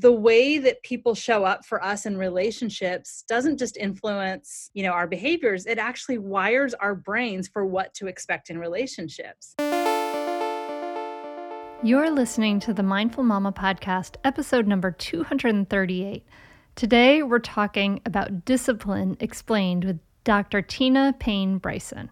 the way that people show up for us in relationships doesn't just influence, you know, our behaviors, it actually wires our brains for what to expect in relationships. You're listening to the Mindful Mama podcast, episode number 238. Today, we're talking about discipline explained with Dr. Tina Payne Bryson.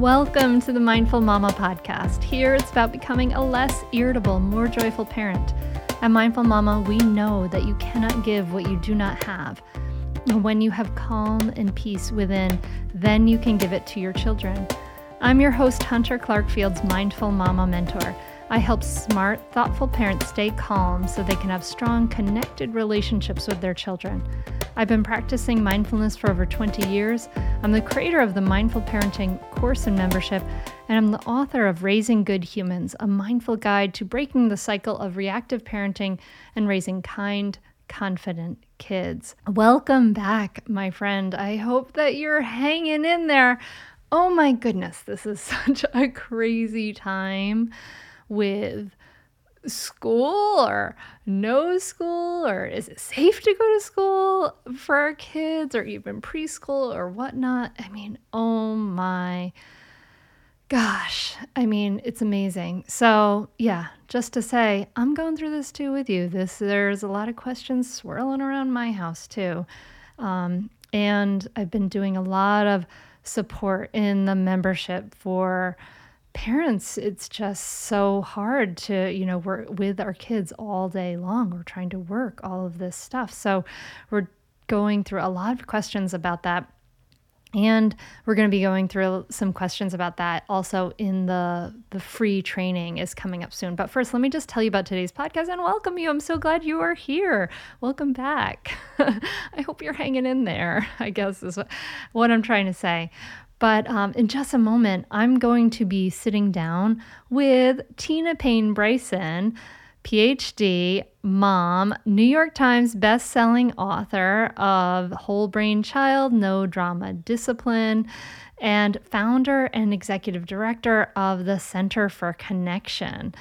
Welcome to the Mindful Mama podcast. Here it's about becoming a less irritable, more joyful parent. At Mindful Mama, we know that you cannot give what you do not have. When you have calm and peace within, then you can give it to your children. I'm your host, Hunter Clarke-Fields Mindful Mama mentor. I help smart, thoughtful parents stay calm so they can have strong, connected relationships with their children. I've been practicing mindfulness for over 20 years. I'm the creator of the Mindful Parenting course and membership, and I'm the author of Raising Good Humans, a mindful guide to breaking the cycle of reactive parenting and raising kind, confident kids. Welcome back, my friend. I hope that you're hanging in there. Oh my goodness, this is such a crazy time with school or no school or is it safe to go to school for our kids or even preschool or whatnot? I mean oh my gosh. I mean it's amazing. So yeah just to say i'm going through this too with you. This there's a lot of questions swirling around my house too. Um, and i've been doing a lot of support in the membership for parents it's just so hard to you know work with our kids all day long. We're trying to work all of this stuff. So we're going through a lot of questions about that. And we're going to be going through some questions about that also in the the free training is coming up soon. But first let me just tell you about today's podcast and welcome you. I'm so glad you are here. Welcome back. I hope you're hanging in there i guess is what i'm trying to say but um, in just a moment, I'm going to be sitting down with Tina Payne Bryson, PhD, mom, New York Times best-selling author of Whole Brain Child, No Drama Discipline, and founder and executive director of the Center for Connection.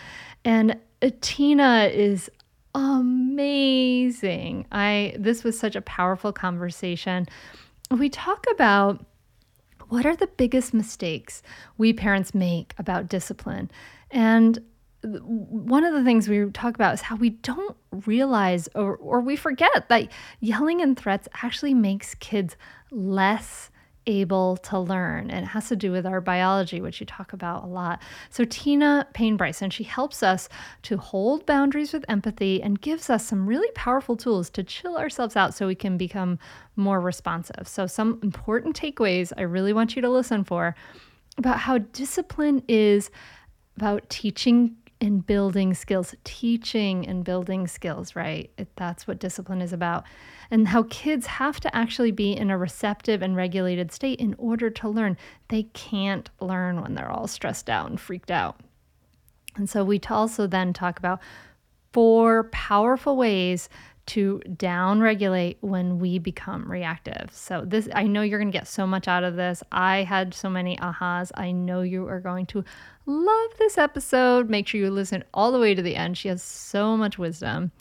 And uh, Tina is amazing. I this was such a powerful conversation. We talk about what are the biggest mistakes we parents make about discipline? And one of the things we talk about is how we don't realize or, or we forget that yelling and threats actually makes kids less able to learn. And it has to do with our biology, which you talk about a lot. So, Tina Payne Bryson, she helps us to hold boundaries with empathy and gives us some really powerful tools to chill ourselves out so we can become more responsive. So, some important takeaways I really want you to listen for about how discipline is about teaching and building skills, teaching and building skills, right? That's what discipline is about and how kids have to actually be in a receptive and regulated state in order to learn. They can't learn when they're all stressed out and freaked out. And so we also then talk about four powerful ways to down regulate when we become reactive. So this I know you're going to get so much out of this. I had so many ahas. I know you are going to love this episode. Make sure you listen all the way to the end. She has so much wisdom.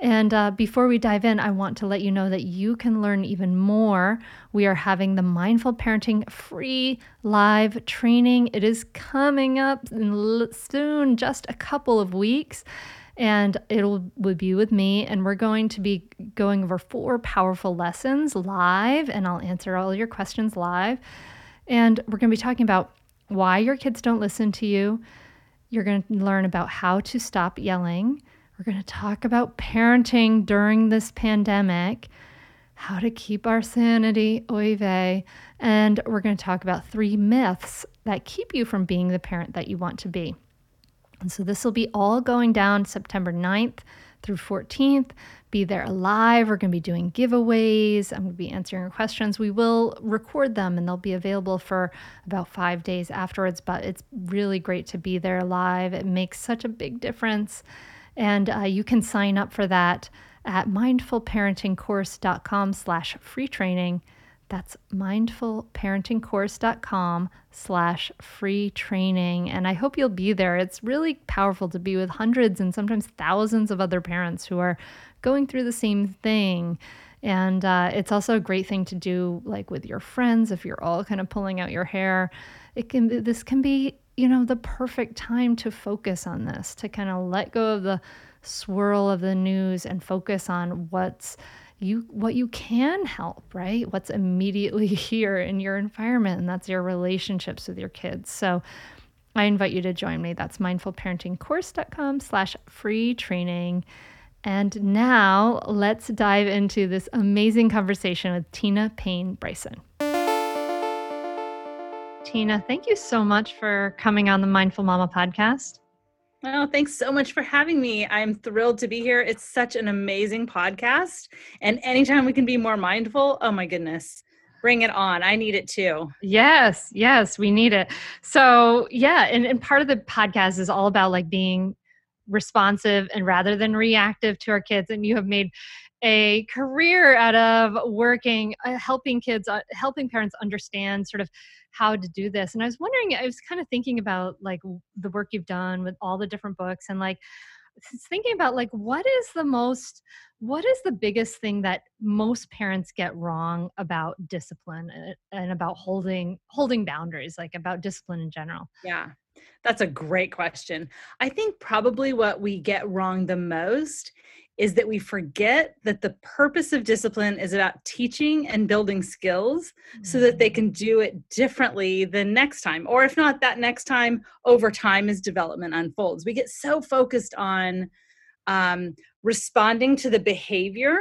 And uh, before we dive in, I want to let you know that you can learn even more. We are having the Mindful Parenting free live training. It is coming up soon, just a couple of weeks. And it'll be with me, and we're going to be going over four powerful lessons live, and I'll answer all your questions live. And we're going to be talking about why your kids don't listen to you. You're going to learn about how to stop yelling we're going to talk about parenting during this pandemic, how to keep our sanity, oy vey, and we're going to talk about three myths that keep you from being the parent that you want to be. And so this will be all going down September 9th through 14th. Be there live. We're going to be doing giveaways. I'm going to be answering questions. We will record them and they'll be available for about five days afterwards. But it's really great to be there live. It makes such a big difference. And uh, you can sign up for that at mindfulparentingcourse.com slash free training. That's mindfulparentingcourse.com slash free training. And I hope you'll be there. It's really powerful to be with hundreds and sometimes thousands of other parents who are going through the same thing. And uh, it's also a great thing to do like with your friends if you're all kind of pulling out your hair. It can this can be, you know, the perfect time to focus on this, to kind of let go of the swirl of the news and focus on what's you what you can help, right? What's immediately here in your environment, and that's your relationships with your kids. So I invite you to join me. That's mindfulparentingcourse.com slash free training. And now let's dive into this amazing conversation with Tina Payne Bryson. Tina, thank you so much for coming on the Mindful Mama podcast. Oh, thanks so much for having me. I'm thrilled to be here. It's such an amazing podcast. And anytime we can be more mindful, oh my goodness, bring it on. I need it too. Yes, yes, we need it. So, yeah, and, and part of the podcast is all about like being responsive and rather than reactive to our kids. And you have made a career out of working, uh, helping kids, uh, helping parents understand sort of how to do this. And I was wondering, I was kind of thinking about like the work you've done with all the different books and like thinking about like what is the most what is the biggest thing that most parents get wrong about discipline and about holding holding boundaries like about discipline in general yeah that's a great question i think probably what we get wrong the most is that we forget that the purpose of discipline is about teaching and building skills mm-hmm. so that they mm. can do it differently the next time or if not that next time over time as development unfolds we get so focused on um, responding to the behavior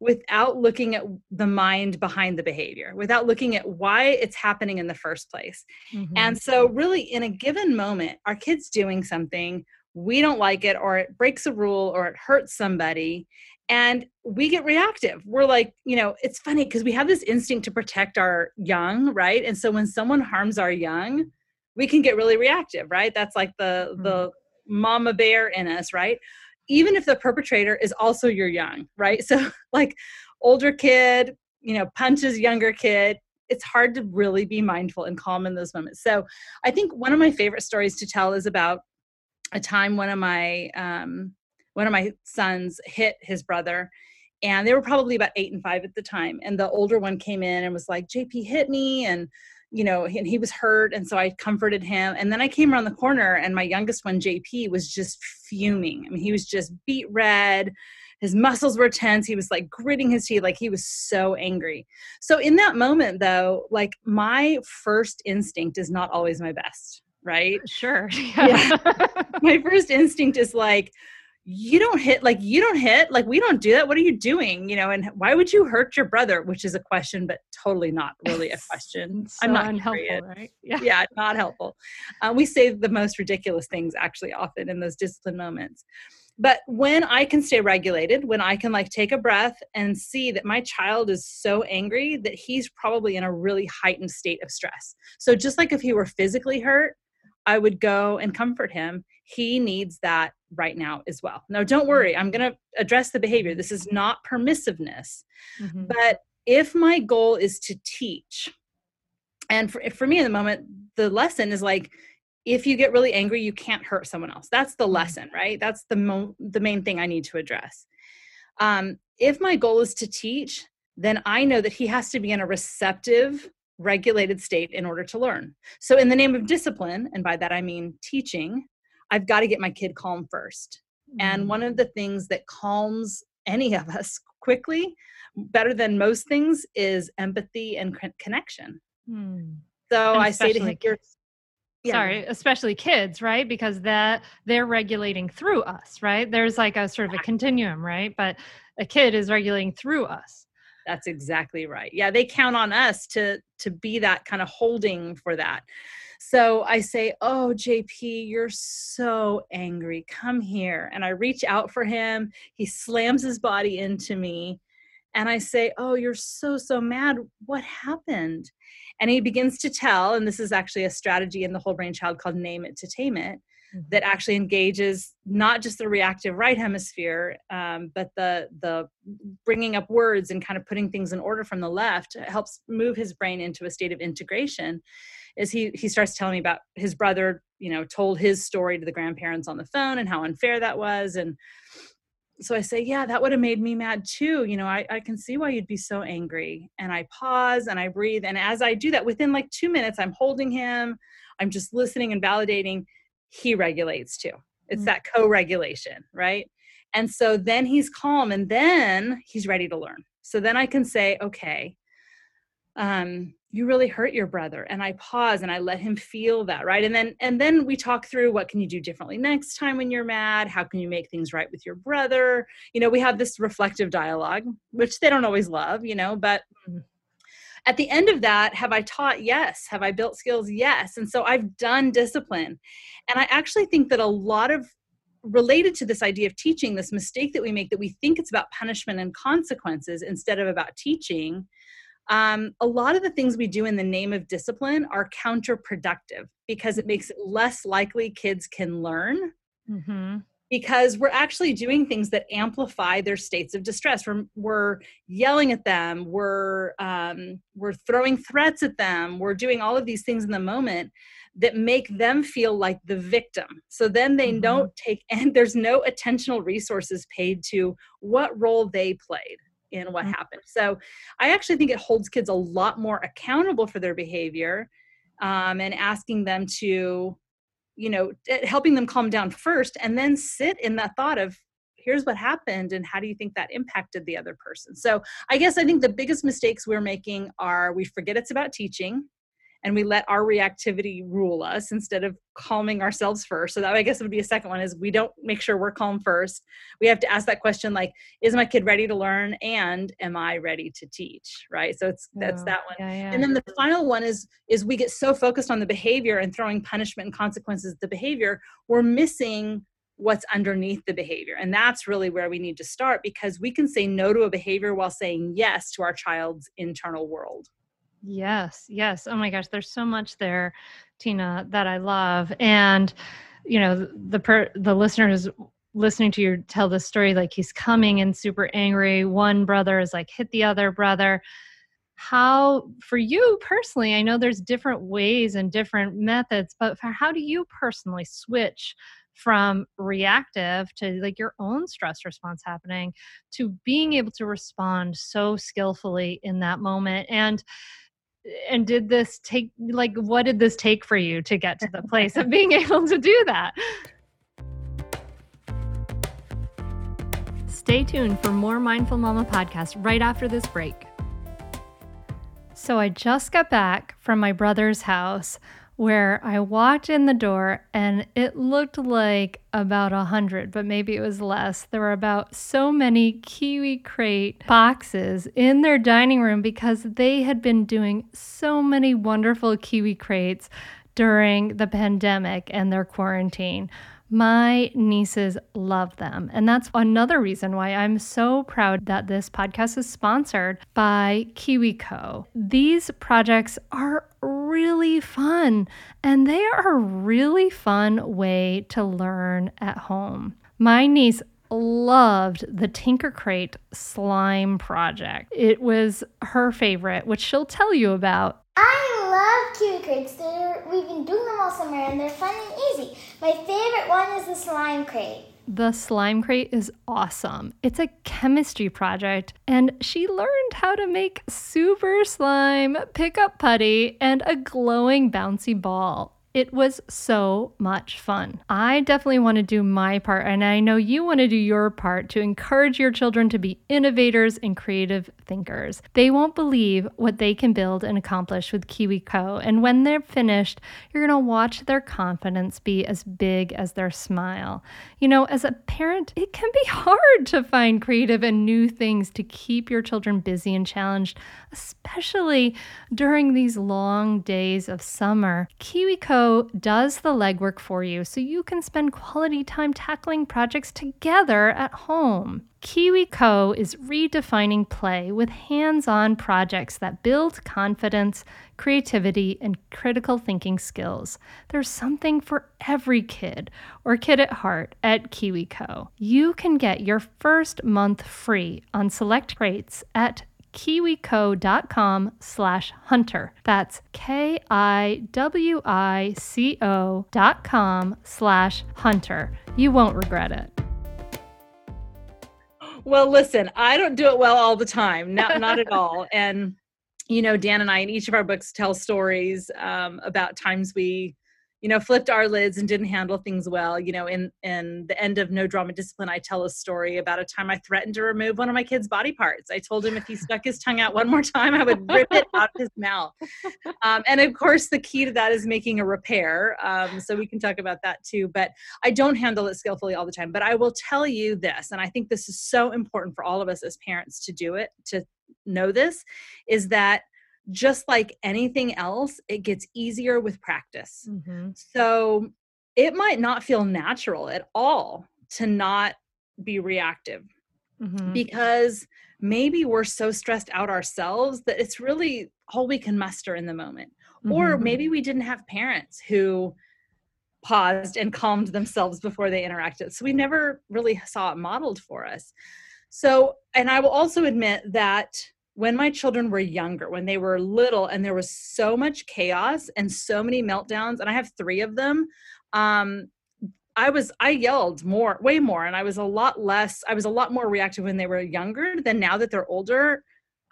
without looking at the mind behind the behavior without looking at why it's happening in the first place mm-hmm. and so really in a given moment our kids doing something we don't like it or it breaks a rule or it hurts somebody and we get reactive. We're like you know it's funny because we have this instinct to protect our young right? And so when someone harms our young we can get really reactive right? That's like the mm-hmm. the mama bear in us right? Even if the perpetrator is also your young right? So like older kid you know punches younger kid it's hard to really be mindful and calm in those moments. So i think one of my favorite stories to tell is about a time one of my um, one of my sons hit his brother and they were probably about eight and five at the time and the older one came in and was like jp hit me and you know and he was hurt and so i comforted him and then i came around the corner and my youngest one jp was just fuming. I mean he was just beat red his muscles were tense he was like gritting his teeth like he was so angry. So in that moment though like my first instinct is not always my best right? Sure. Yeah. yeah. My first instinct is like, you don't hit like you don't hit like we don't do that what are you doing you know and why would you hurt your brother which is a question but totally not really a question so i'm not unhelpful right yeah, yeah not helpful uh, we say the most ridiculous things actually often in those discipline moments but when i can stay regulated when i can like take a breath and see that my child is so angry that he's probably in a really heightened state of stress so just like if he were physically hurt I would go and comfort him. He needs that right now as well. Now, don't worry, I'm going to address the behavior. This is not permissiveness. Mm-hmm. But if my goal is to teach, and for, for me in the moment, the lesson is like, if you get really angry, you can't hurt someone else. That's the mm-hmm. lesson, right? That's the mo- the main thing I need to address. Um, if my goal is to teach, then I know that he has to be in a receptive regulated state in order to learn. So, in the name of discipline, and by that I mean teaching, I've got to get my kid calm 1st mm-hmm. And one of the things that calms any of us quickly, better than most things, is empathy and connection. Mm. So, and I say to him, You're, yeah. sorry especially kids right because that they're regulating through us right there's like a sort of a continuum right but a kid is regulating through us that's exactly right. Yeah, they count on us to to be that kind of holding for that. So I say, "Oh, JP, you're so angry. Come here." And I reach out for him. He slams his body into me, and I say, "Oh, you're so so mad. What happened?" And he begins to tell, and this is actually a strategy in the whole brain child called name it to tame it. That actually engages not just the reactive right hemisphere um, but the the bringing up words and kind of putting things in order from the left helps move his brain into a state of integration is he he starts telling me about his brother you know told his story to the grandparents on the phone and how unfair that was and so I say, yeah, that would have made me mad too. You know, I, I can see why you'd be so angry. And I pause and I breathe. And as I do that, within like two minutes, I'm holding him, I'm just listening and validating. He regulates too. It's mm-hmm. that co regulation, right? And so then he's calm and then he's ready to learn. So then I can say, okay, um, you really hurt your brother and i pause and i let him feel that right and then and then we talk through what can you do differently next time when you're mad how can you make things right with your brother you know we have this reflective dialogue which they don't always love you know but mm-hmm. At the end of that have i taught yes have i built skills yes and so i've done discipline and i actually think that a lot of related to this idea of teaching this mistake that we make that we think it's about punishment and consequences instead of about teaching um, a lot of the things we do in the name of discipline are counterproductive because it makes it less likely kids can learn. Mm-hmm. Because we're actually doing things that amplify their states of distress. We're, we're yelling at them. We're um, we're throwing threats at them. We're doing all of these things in the moment that make them feel like the victim. So then they mm-hmm. don't take, and there's no attentional resources paid to what role they played in what mm-hmm. happened. So I actually think it holds kids a lot more accountable for their behavior um, and asking them to, you know, eh, helping them calm down first and then sit in that thought of, here's what happened and how do you think that impacted the other person? So i guess i think the biggest mistakes we're making are we forget it's about teaching and we let our reactivity rule us instead of calming ourselves first. So that I guess would be a second one is we don't make sure we're calm first. We have to ask that question like, is my kid ready to learn and am I ready to teach? Right. So it's that's oh, that one. Yeah, yeah. And then the final one is is we get so focused on the behavior and throwing punishment and consequences at the behavior, we're missing what's underneath the behavior. And that's really where we need to start because we can say no to a behavior while saying yes to our child's internal world. Yes, yes. Oh my gosh, there's so much there, Tina, that I love. And you know, the per the listeners listening to you tell this story like he's coming and super angry. One brother is like hit the other brother. How for you personally, I know there's different ways and different methods, but for how do you personally switch from reactive to like your own stress response happening to being able to respond so skillfully in that moment and and did this take like what did this take for you to get to the place of being able to do that? Stay tuned for more mindful mama podcast right after this break. So i just got back from my brother's house where I walked in the door and it looked like about a hundred, but maybe it was less. There were about so many Kiwi crate boxes in their dining room because they had been doing so many wonderful Kiwi crates during the pandemic and their quarantine. My nieces love them. And that's another reason why I'm so proud that this podcast is sponsored by KiwiCo. These projects are really fun and they are a really fun way to learn at home. My niece loved the Tinker Crate slime project. It was her favorite, which she'll tell you about I love Kiwi crates. They're, we've been doing them all summer and they're fun and easy. My favorite one is the slime crate. The slime crate is awesome. It's a chemistry project, and she learned how to make super slime, pick up putty, and a glowing bouncy ball. It was so much fun. I definitely want to do my part, and I know you want to do your part to encourage your children to be innovators and creative thinkers. They won't believe what they can build and accomplish with KiwiCo, and when they're finished, you're going to watch their confidence be as big as their smile. You know, as a parent, it can be hard to find creative and new things to keep your children busy and challenged, especially during these long days of summer. KiwiCo Does the legwork for you so you can spend quality time tackling projects together at home. KiwiCo is redefining play with hands on projects that build confidence, creativity, and critical thinking skills. There's something for every kid or kid at heart at KiwiCo. You can get your first month free on select crates at kiwico.com slash hunter. That's K-I-W-I-C-O dot com slash hunter. You won't regret it. Well, listen, I don't do it well all the time, not, not at all. And, you know, Dan and I in each of our books tell stories um, about times we you know flipped our lids and didn't handle things well you know in in the end of no drama discipline i tell a story about a time i threatened to remove one of my kids body parts. I told him if he stuck his tongue out one more time i would rip it out of his mouth. Um, and of course the key to that is making a repair. Um, so we can talk about that too but i don't handle it skillfully all the time. But i will tell you this and i think this is so important for all of us as parents to do it to know this is that just like anything else, it gets easier with practice. Mm-hmm. So it might not feel natural at all to not be reactive mm-hmm. because maybe we're so stressed out ourselves that it's really all we can muster in the moment. Mm-hmm. Or maybe we didn't have parents who paused and calmed themselves before they interacted. So we never really saw it modeled for us. So, and I will also admit that when my children were younger, when they were little, and there was so much chaos and so many meltdowns, and I have three of them. Um, I was I yelled more, way more, and I was a lot less. I was a lot more reactive when they were younger than now that they're older.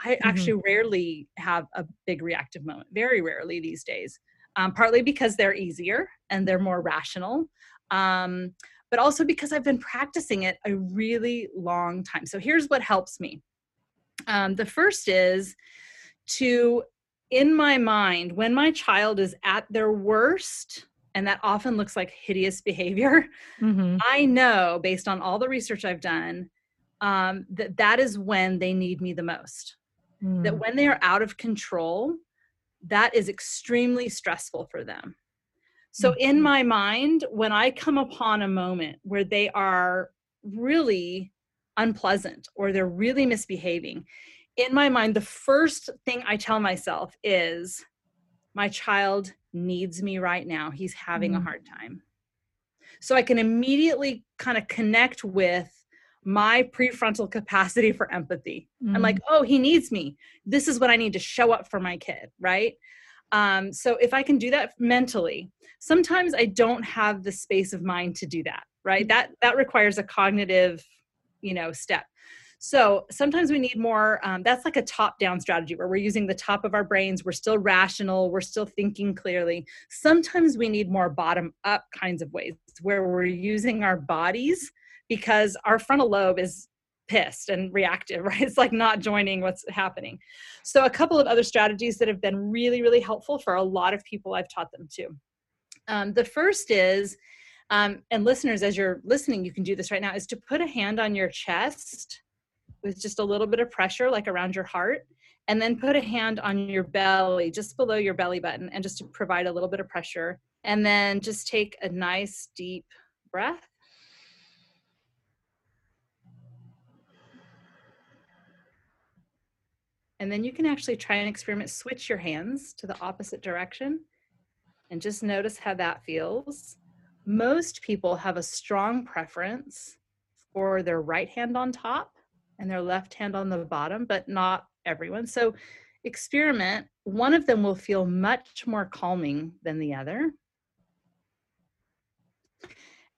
I mm-hmm. actually rarely have a big reactive moment. Very rarely these days. Um, partly because they're easier and they're more rational, um, but also because I've been practicing it a really long time. So here's what helps me. Um, the first is to, in my mind, when my child is at their worst, and that often looks like hideous behavior, mm-hmm. I know based on all the research I've done um, that that is when they need me the most. Mm. That when they are out of control, that is extremely stressful for them. So, mm-hmm. in my mind, when I come upon a moment where they are really unpleasant or they're really misbehaving, in my mind, the first thing I tell myself is, my child needs me right now. He's having mm. a hard time. So I can immediately kind of connect with my prefrontal capacity for empathy. Mm. I'm like, mm. oh, he needs me. This is what I need to show up for my kid, right? Um, so if I can do that mentally, sometimes I don't have the space of mind to do that, right? Mm. That that requires a cognitive you know step. So sometimes we need more um, that's like a top down strategy where we're using the top of our brains we're still rational we're still thinking clearly. Sometimes we need more bottom up kinds of ways where we're using our bodies because our frontal lobe is pissed and reactive right? It's like not joining what's happening. So a couple of other strategies that have been really really helpful for a lot of people i've taught them to. Um, the first is um, and listeners, as you're listening, you can do this right now, is to put a hand on your chest with just a little bit of pressure, like around your heart, and then put a hand on your belly, just below your belly button, and just to provide a little bit of pressure. And then just take a nice deep breath. And then you can actually try and experiment, switch your hands to the opposite direction and just notice how that feels most people have a strong preference for their right hand on top and their left hand on the bottom, but not everyone. So experiment. One of them will feel much more calming than the other.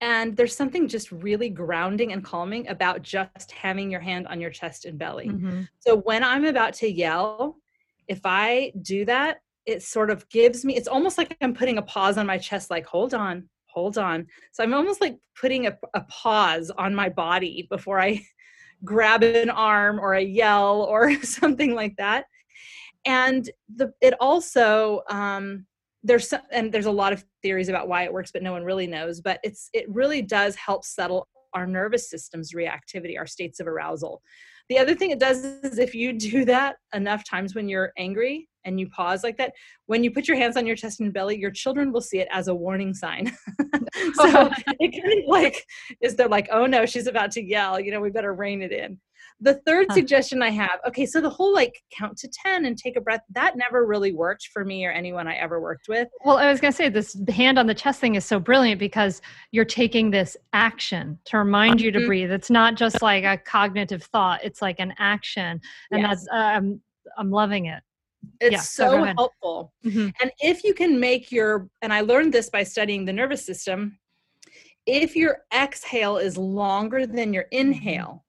And there's something just really grounding and calming about just having your hand on your chest and belly. Mm-hmm. So when I'm about to yell, if I do that, it sort of gives me, it's almost like I'm putting a pause on my chest, like, hold on, hold on. So I'm almost like putting a, a pause on my body before I grab an arm or a yell or something like that. And the it also um, there's some, and there's a lot of theories about why it works, but no one really knows. But it's it really does help settle our nervous system's reactivity, our states of arousal. The other thing it does is if you do that enough times when you're angry and you pause like that, when you put your hands on your chest and belly, your children will see it as a warning sign. so it kind of like is they're like, oh no, she's about to yell, you know, we better rein it in. The third huh. suggestion I have, okay, so the whole like count to 10 and take a breath, that never really worked for me or anyone I ever worked with. Well, I was going to say this hand on the chest thing is so brilliant because you're taking this action to remind you to mm-hmm. breathe. It's not just like a cognitive thought, it's like an action. And yes. that's, um, I'm loving it. It's yeah, so helpful. Mm-hmm. And if you can make your, and I learned this by studying the nervous system, if your exhale is longer than your mm-hmm. inhale,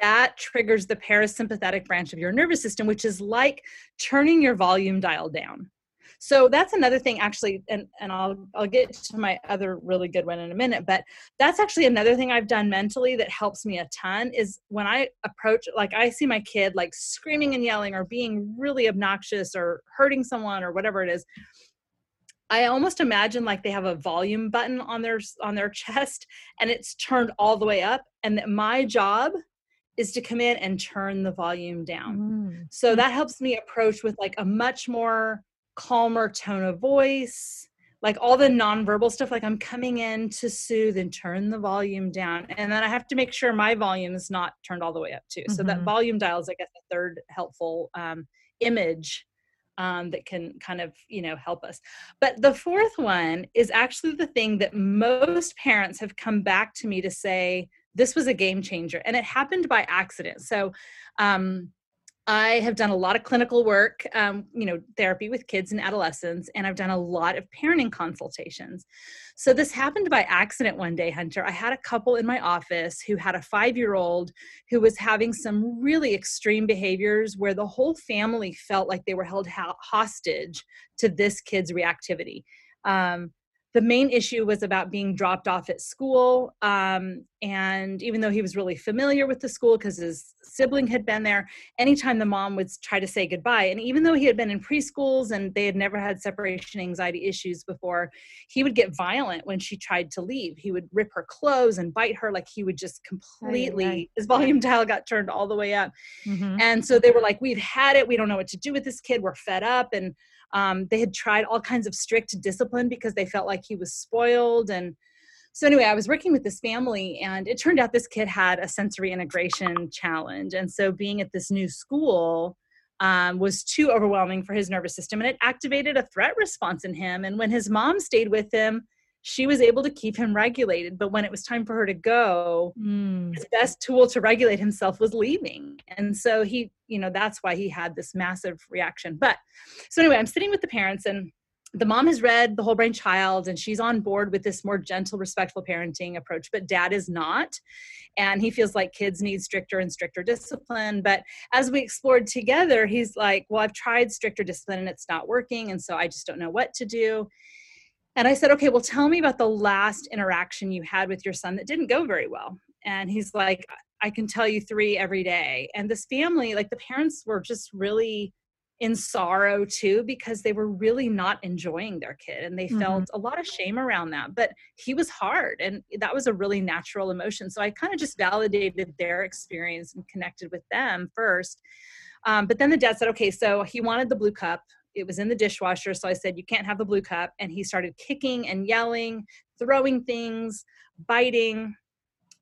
that triggers the parasympathetic branch of your nervous system, which is like turning your volume dial down. So that's another thing actually, and, and I'll I'll get to my other really good one in a minute, but that's actually another thing I've done mentally that helps me a ton is when I approach like I see my kid like screaming and yelling or being really obnoxious or hurting someone or whatever it is. I almost imagine like they have a volume button on their on their chest and it's turned all the way up and that my job is to come in and turn the volume down. Mm. So that helps me approach with like a much more calmer tone of voice, like all the nonverbal stuff, like I'm coming in to soothe and turn the volume down. And then I have to make sure my volume is not turned all the way up too. Mm-hmm. So that mm-hmm. volume dial is, I guess, the third helpful um, image um, that can kind of you know help us but the fourth one is actually the thing that most parents have come back to me to say this was a game changer and it happened by accident so um, I have done a lot of clinical work, um, you know, therapy with kids and adolescents, and I've done a lot of parenting consultations. So this happened by accident one day, Hunter. I had a couple in my office who had a five year old who was having some really extreme behaviors where the whole family felt like they were held hostage to this kid's reactivity. Um, the main issue was about being dropped off at school. Um, and even though he was really familiar with the school because his sibling had been there, anytime the mom would try to say goodbye, and even though he had been in preschools and they had never had separation anxiety issues before, he would get violent when she tried to leave. He would rip her clothes and bite her, like he would just completely, right, right. his volume dial got turned all the way up. Mm-hmm. And so they were like, We've had it. We don't know what to do with this kid. We're fed up. And um, they had tried all kinds of strict discipline because they felt like he was spoiled. And so, anyway, I was working with this family, and it turned out this kid had a sensory integration challenge. And so, being at this new school, um, was too overwhelming for his nervous system and it activated a threat response in him. And when his mom stayed with him, she was able to keep him regulated. But when it was time for her to go, mm. his best tool to regulate himself was leaving. And so he, you know, that's why he had this massive reaction. But so anyway, I'm sitting with the parents and the mom has read the whole brain child and she's on board with this more gentle respectful parenting approach but dad is not and he feels like kids need stricter and stricter discipline but as we explored together he's like well i've tried stricter discipline and it's not working and so i just don't know what to do and I said, okay, well, tell me about the last interaction you had with your son that didn't go very well. And he's like, I can tell you three every day. And this family, like the parents were just really in sorrow too because they were really not enjoying their kid and they mm-hmm. felt a lot of shame around that but he was hard and that was a really natural emotion so i kind of just validated their experience and connected with them first um, but then the dad said okay so he wanted the blue cup it was in the dishwasher so i said you can't have the blue cup and he started kicking and yelling throwing things biting.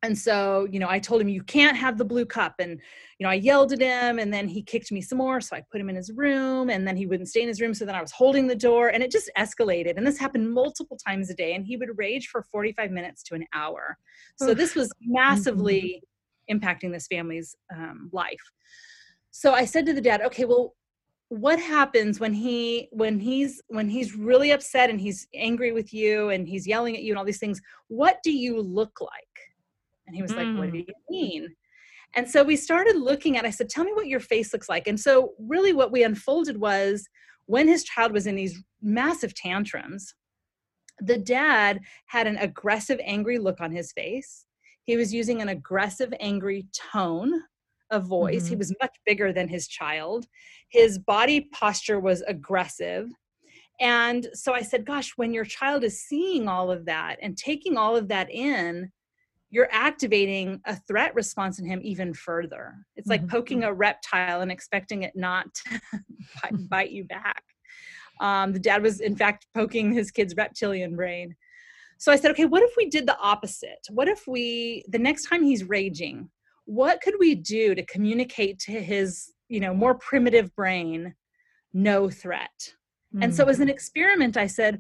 And so you know i told him you can't have the blue cup and you know i yelled at him and then he kicked me some more so i put him in his room and then he wouldn't stay in his room so then i was holding the door and it just escalated and this happened multiple times a day and he would rage for 45 minutes to an hour. So this was massively mm-hmm. impacting this family's um, life. So i said to the dad okay well what happens when he when he's when he's really upset and he's angry with you and he's yelling at you and all these things what do you look like and he was mm. like what do mm. you mean and so we started looking at i said tell me what your face looks like and so really what we unfolded was when his child was in these massive tantrums the dad had an aggressive angry look on his face he was using an aggressive angry tone of voice. Mm-hmm. He was much bigger than his child. His body posture was aggressive. And so I said, Gosh, when your child is seeing all of that and taking all of that in, you're activating a threat response in him even further. It's like mm-hmm. poking a reptile and expecting it not to bite you back. Um, the dad was, in fact, poking his kid's reptilian brain. So I said, okay, what if we did the opposite? What if we, the next time he's raging, what could we do to communicate to his, you know, more primitive brain, no threat? Mm-hmm. And so as an mm. experiment, I said,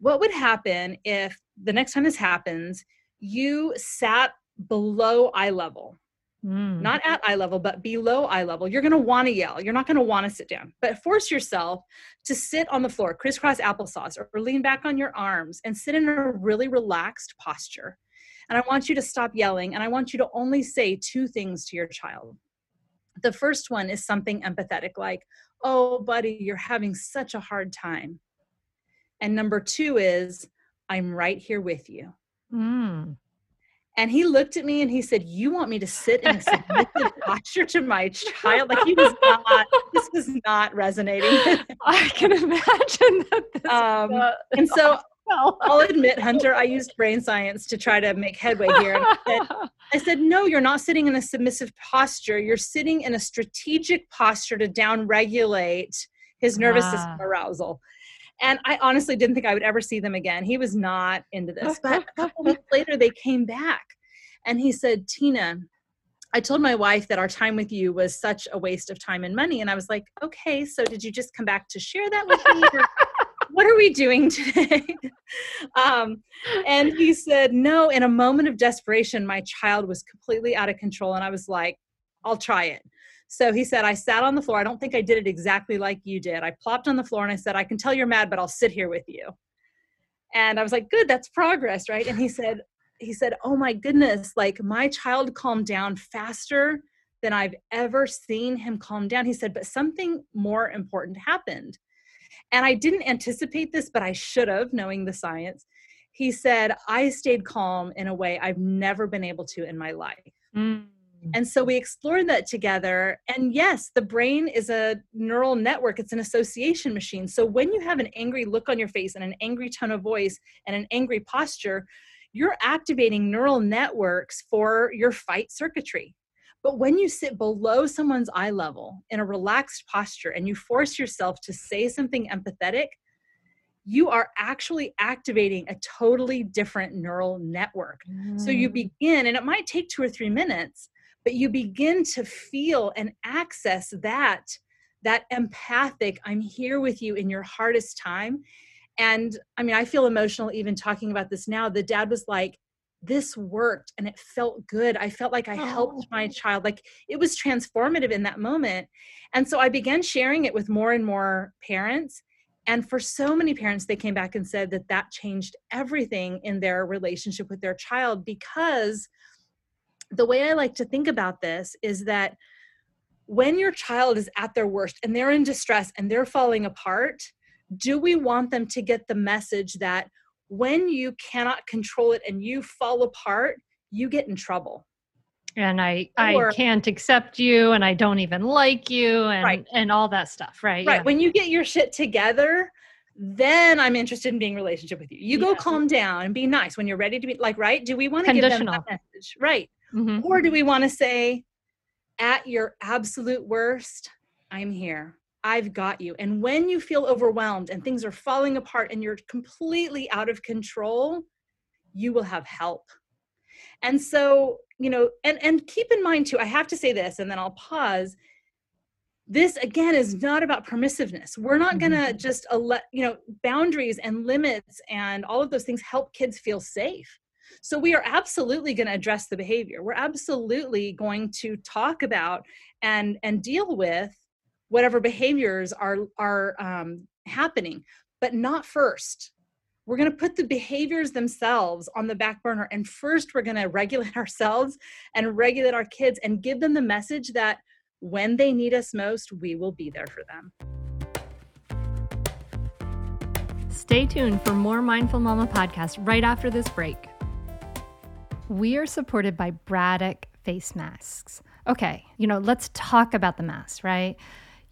what would happen if the next time this happens, you sat below eye level? Mm. Not at eye level, but below eye level. You're going to want to yell. You're not going to want to sit down, but force yourself to sit on the floor, crisscross applesauce, or lean back on your arms and sit in a really relaxed posture. And I want you to stop yelling and I want you to only say two things to your child. The first one is something empathetic, like, Oh, buddy, you're having such a hard time. And number two is, I'm right here with you. Mm. And he looked at me and he said, You want me to sit in a submissive posture to my child? Like he was not, this was not resonating. I can imagine that. Um, and so I'll admit, Hunter, I used brain science to try to make headway here. I said, I said, No, you're not sitting in a submissive posture. You're sitting in a strategic posture to downregulate his nervous ah. system arousal. And I honestly didn't think I would ever see them again. He was not into this. But a couple weeks later, they came back and he said, Tina, I told my wife that our time with you was such a waste of time and money. And I was like, okay, so did you just come back to share that with me? What are we doing today? um, and he said, no, in a moment of desperation, my child was completely out of control. And I was like, I'll try it. So he said, I sat on the floor. I don't think I did it exactly like you did. I plopped on the floor and I said, I can tell you're mad, but I'll sit here with you. And I was like, good, that's progress, right? And he said, he said, oh my goodness, like my child calmed down faster than I've ever seen him calm down. He said, but something more important happened. And I didn't anticipate this, but I should have, knowing the science. He said, I stayed calm in a way I've never been able to in my life. Mm. And so we explored that together. And yes, the brain is a neural network, it's an association machine. So when you have an angry look on your face and an angry tone of voice and an angry posture, you're activating neural networks for your fight circuitry. But when you sit below someone's eye level in a relaxed posture and you force yourself to say something empathetic, you are actually activating a totally different neural network. Mm. So you mm. begin, and it might take two or three minutes, but you begin to feel and access that that empathic i'm here with you in your hardest time and i mean i feel emotional even talking about this now the dad was like this worked and it felt good. I felt like i oh. helped my child like it was transformative in that moment. And so i began sharing it with more and more parents. And for so many parents they came back and said that that changed everything in their relationship with their child because the way I like to think about this is that when your child is at their worst and they're in distress and they're falling apart, do we want them to get the message that when you cannot control it and you fall apart, you get in trouble? and I or, I can't accept you and I don't even like you and right. and all that stuff, right? Right. Yeah. When you get your shit together, then I'm interested in being relationship with you. You yeah. go calm down and be nice when you're ready to be like, right? Do we want to give them that message? Right. Mm-hmm. Or do we want to say, at your absolute worst, I'm here. I've got you. And when you feel overwhelmed and things are falling apart and you're completely out of control, you will have help. And so, you know, and and keep in mind too, I have to say this and then I'll pause. This again is not about permissiveness. We're not going to mm-hmm. just let, you know, boundaries and limits and all of those things help kids feel safe. So we are absolutely going to address the behavior. We're absolutely going to talk about and and deal with whatever behaviors are are um, happening, but not first. We're going to put the behaviors themselves on the back burner, and first we're going to regulate ourselves and regulate our kids and give them the message that when they need us most, we will be there for them. Stay tuned for more Mindful Mama podcast right after this break. We are supported by Braddock face masks. Okay, you know, let's talk about the masks, right?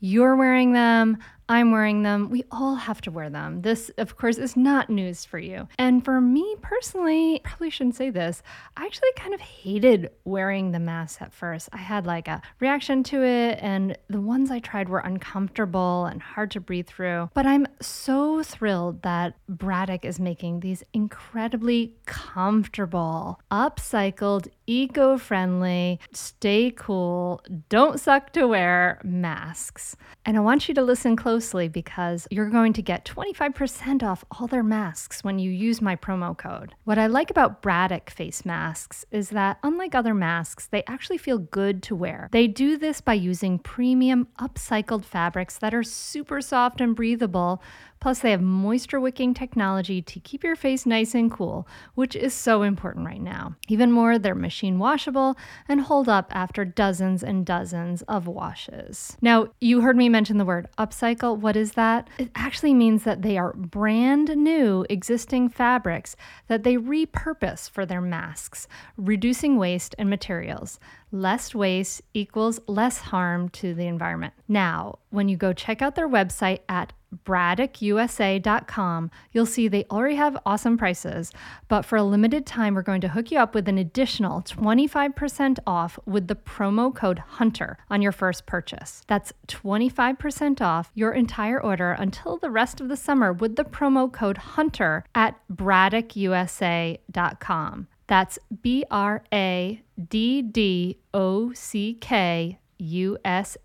You're wearing them, I'm wearing them. We all have to wear them. This, of course, is not news for you. And for me personally, probably shouldn't say this, I actually kind of hated wearing the mask at first. I had like a reaction to it, and the ones I tried were uncomfortable and hard to breathe through. But I'm so thrilled that Braddock is making these incredibly comfortable, upcycled, eco friendly, stay cool, don't suck to wear masks. And I want you to listen closely because you're going to get 25% off all their masks when you use my promo code. What I like about Braddock face masks is that, unlike other masks, they actually feel good to wear. They do this by using premium upcycled fabrics that are super soft and breathable Plus, they have moisture wicking technology to keep your face nice and cool, which is so important right now. Even more, they're machine washable and hold up after dozens and dozens of washes. Now, you heard me mention the word upcycle. What is that? It actually means that they are brand new existing fabrics that they repurpose for their masks, reducing waste and materials. Less waste equals less harm to the environment. Now, when you go check out their website at braddockusa.com, you'll see they already have awesome prices, but for a limited time, we're going to hook you up with an additional 25% off with the promo code HUNTER on your first purchase. That's 25% off your entire order until the rest of the summer with the promo code HUNTER at braddockusa.com. That's B R A D D O C K USA.com.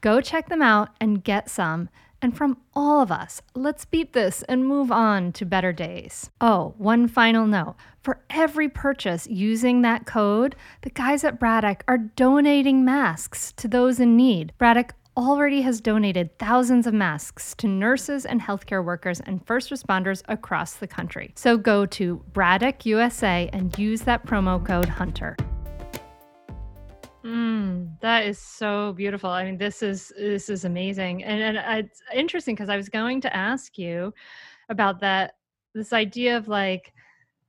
Go check them out and get some. And from all of us, let's beat this and move on to better days. Oh, one final note. For every purchase using that code, the guys at Braddock are donating masks to those in need. Braddock already has donated thousands of masks to nurses and healthcare workers and first responders across the country. So go to Braddock USA and use that promo code HUNTER. Mm, that is so beautiful. I mean, this is this is amazing, and, and it's interesting because I was going to ask you about that this idea of like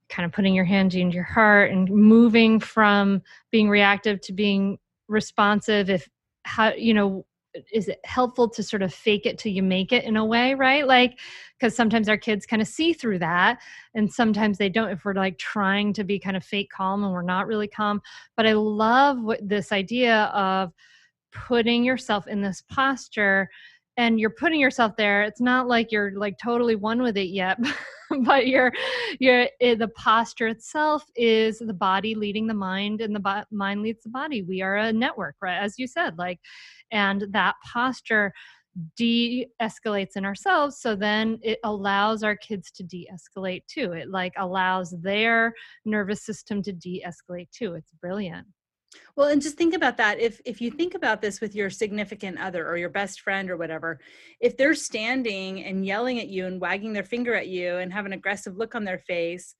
kind of putting your hand into your heart and moving from being reactive to being responsive. If how you know is it helpful to sort of fake it till you make it in a way right? Like because sometimes our kids kind of see through that and sometimes they don't if we're like trying to be kind of fake calm and we're not really calm. But i love what this idea of putting yourself in this posture and you're putting yourself there it's not like you're like totally one with it yet but you're you're eh, the posture itself is the body leading the mind and the bo- mind leads the body. We are a network right as you said like and that posture de-escalates in ourselves so then it allows our kids to de-escalate too. It like allows their nervous system to de-escalate too. It's brilliant well, and just think about that. If if you think about this with your significant other or your best friend or whatever, if they're standing and yelling at you and wagging their finger at you and have an aggressive look on their face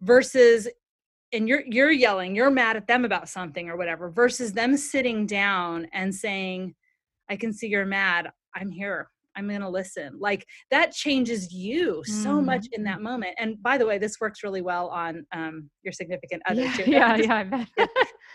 versus and you're you're yelling, you're mad at them about something or whatever versus them sitting down and saying, "I can see you're mad. I'm here. I'm going to listen. Like that changes you so much in that mm-hmm. moment. And by the way, this works really well on um, your significant other yeah, too. Yeah, yeah, I bet.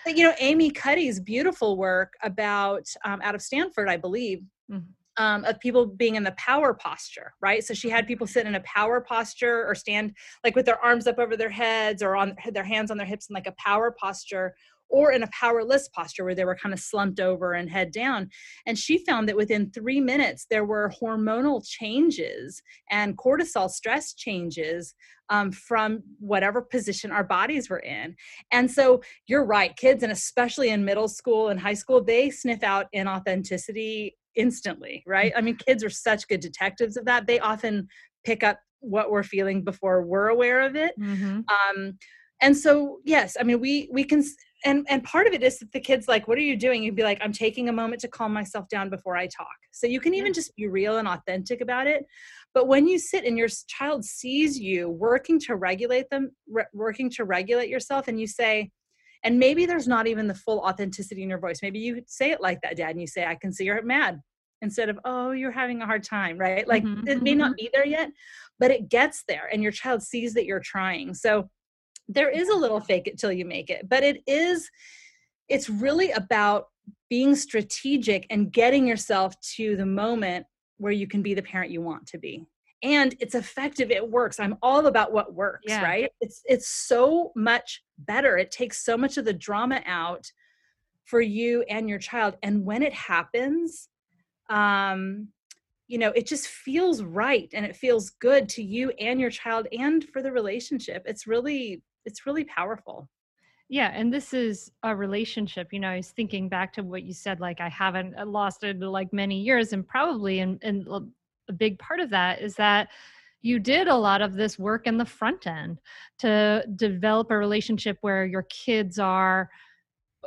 You know, Amy Cuddy's beautiful work about um, out of Stanford, I believe. Mm-hmm. Um, of people being in the power posture, right? So she had people sit in a power posture or stand like with their arms up over their heads or on their hands on their hips in like a power posture or in a powerless posture where they were kind of slumped over and head down. And she found that within three minutes, there were hormonal changes and cortisol stress changes um, from whatever position our bodies were in. And so you're right, kids, and especially in middle school and high school, they sniff out inauthenticity instantly, right? I mean, kids are such good detectives of that. They often pick up what we're feeling before we're aware of it. Mm-hmm. Um, and so, yes, I mean, we we can and and part of it is that the kids like what are you doing? You'd be like i'm taking a moment to calm myself down before i talk. So you can even just be real and authentic about it. But when you sit and your child sees you working to regulate them re- working to regulate yourself and you say and maybe there's not even the full authenticity in your voice. Maybe you say it like that dad and you say i can see you're mad instead of oh you're having a hard time right? Like mm-hmm. it may mm-hmm. not be there yet but it gets there and your child sees that you're trying. So there is a little fake it till you make it but it is it's really about being strategic and getting yourself to the moment where you can be the parent you want to be. And it's effective it works i'm all about what works yeah. right? It's it's so much better it takes so much of the drama out for you and your child and when it happens um you know it just feels right and it feels good to you and your child and for the relationship. It's really it's really powerful. Yeah and this is a relationship you know i was thinking back to what you said like i haven't uh, lost it like many years and probably and a big part of that is that you did a lot of this work in the front end to develop a relationship where your kids are uh,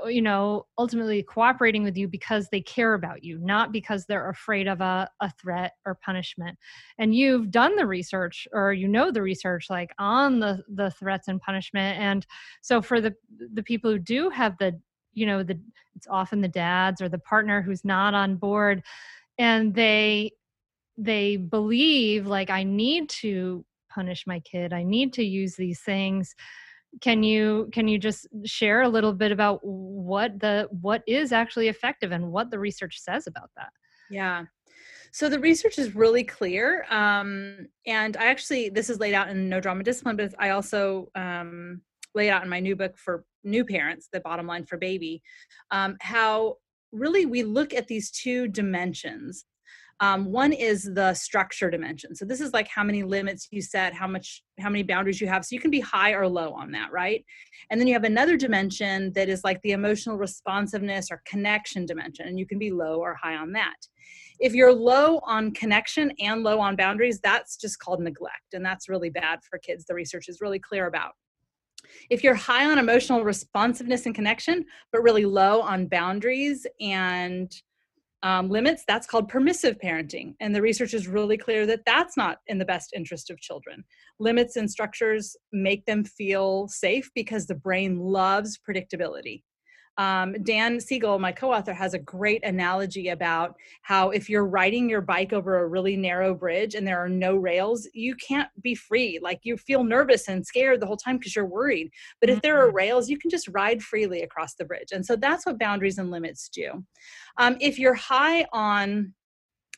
Uh, you know ultimately cooperating with you because they care about you not because they're afraid of a, a threat or punishment. And you've done the research or you know the research like on the the threats and punishment. And so for the the people who do have the you know the it's often the dads or the partner who's not on board and they they believe like i need to punish my kid. I need to use these things can you can you just share a little bit about what the what is actually effective and what the research says about that? Yeah. So the research is really clear um, and i actually this is laid out in no drama discipline but i also um, lay out in my new book for new parents the bottom line for baby um, how really we look at these two dimensions um, one is the structure dimension. So this is like how many limits you set, how much, how many boundaries you have. So you can be high or low on that, right? And then you have another dimension that is like the emotional responsiveness or connection dimension, and you can be low or high on that. If you're low on connection and low on boundaries, that's just called neglect, and that's really bad for kids. The research is really clear about. If you're high on emotional responsiveness and connection, but really low on boundaries and um, limits, that's called permissive parenting. And the research is really clear that that's not in the best interest of children. Limits and structures make them feel safe because the brain loves predictability. Um, Dan Siegel, my co author, has a great analogy about how if you're riding your bike over a really narrow bridge and there are no rails, you can't be free. Like you feel nervous and scared the whole time because you're worried. But if there are mm-hmm. rails, you can just ride freely across the bridge. And so that's what boundaries and limits do. Um, if you're high on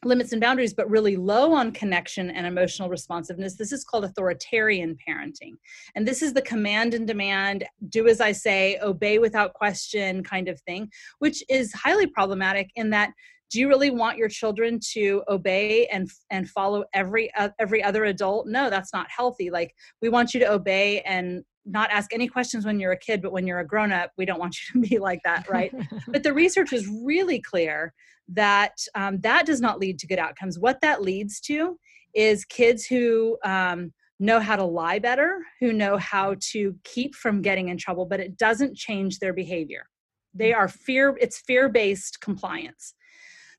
limits and boundaries, but really low on connection and emotional responsiveness. This is called authoritarian parenting. And this is the command and demand, do as I say, obey without question kind of thing, which is highly problematic in that do you really want your children to obey and and follow every uh, every other adult no that's not healthy like we want you to obey and not ask any questions when you're a kid but when you're a grown up we don't want you to be like that right but the research is really clear that um, that does not lead to good outcomes. What that leads to is kids who um, know how to lie better, who know how to keep from getting in trouble, but it doesn't change their behavior. They are fear, it's fear based compliance.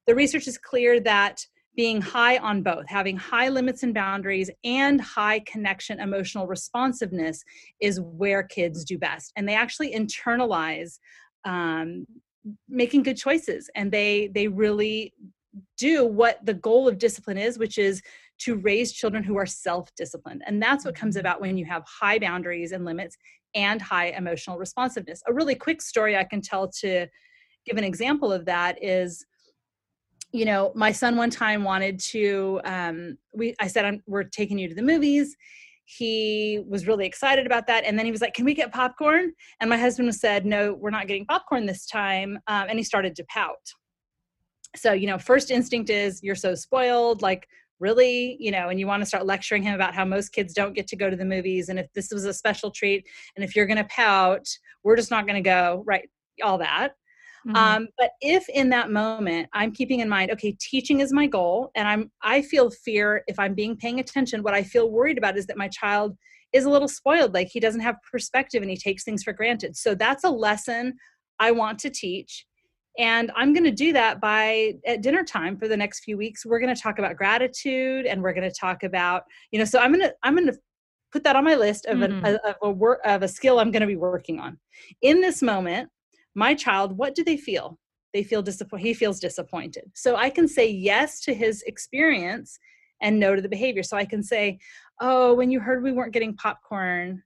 The research is clear that being high on both, having high limits and boundaries and high connection emotional responsiveness is where kids do best. And they actually internalize um, making good choices and they they really do what the goal of discipline is which is to raise children who are self-disciplined and that's what comes mm-hmm. about when you have high boundaries and limits and high emotional responsiveness a really quick story i can tell to give an example of that is you know my son one time wanted to um, we i said I'm, we're taking you to the movies. He was really excited about that and then he was like can we get popcorn? And my husband said no we're not getting popcorn this time um, and he started to pout. So you know first instinct is you're so spoiled like really? You know and you want to start lecturing him about how most kids don't get to go to the movies and if this was a special treat and if you're going to pout we're just not going to go right all that Mm-hmm. Um, but if in that moment I'm keeping in mind, okay, teaching is my goal, and I'm I feel fear if I'm being paying attention. What I feel worried about is that my child is a little spoiled, like he doesn't have perspective and he takes things for granted. So that's a lesson I want to teach. And I'm going to do that by at dinner time for the next few weeks. We're going to talk about gratitude and we're going to talk about, you know, so I'm going to, I'm going to put that on my list of, mm-hmm. a, of a work of a skill I'm going to be working on. In this moment, my child what do they feel they feel disappointed he feels disappointed so i can say yes to his experience and no to the behavior so i can say oh when you heard we weren't getting popcorn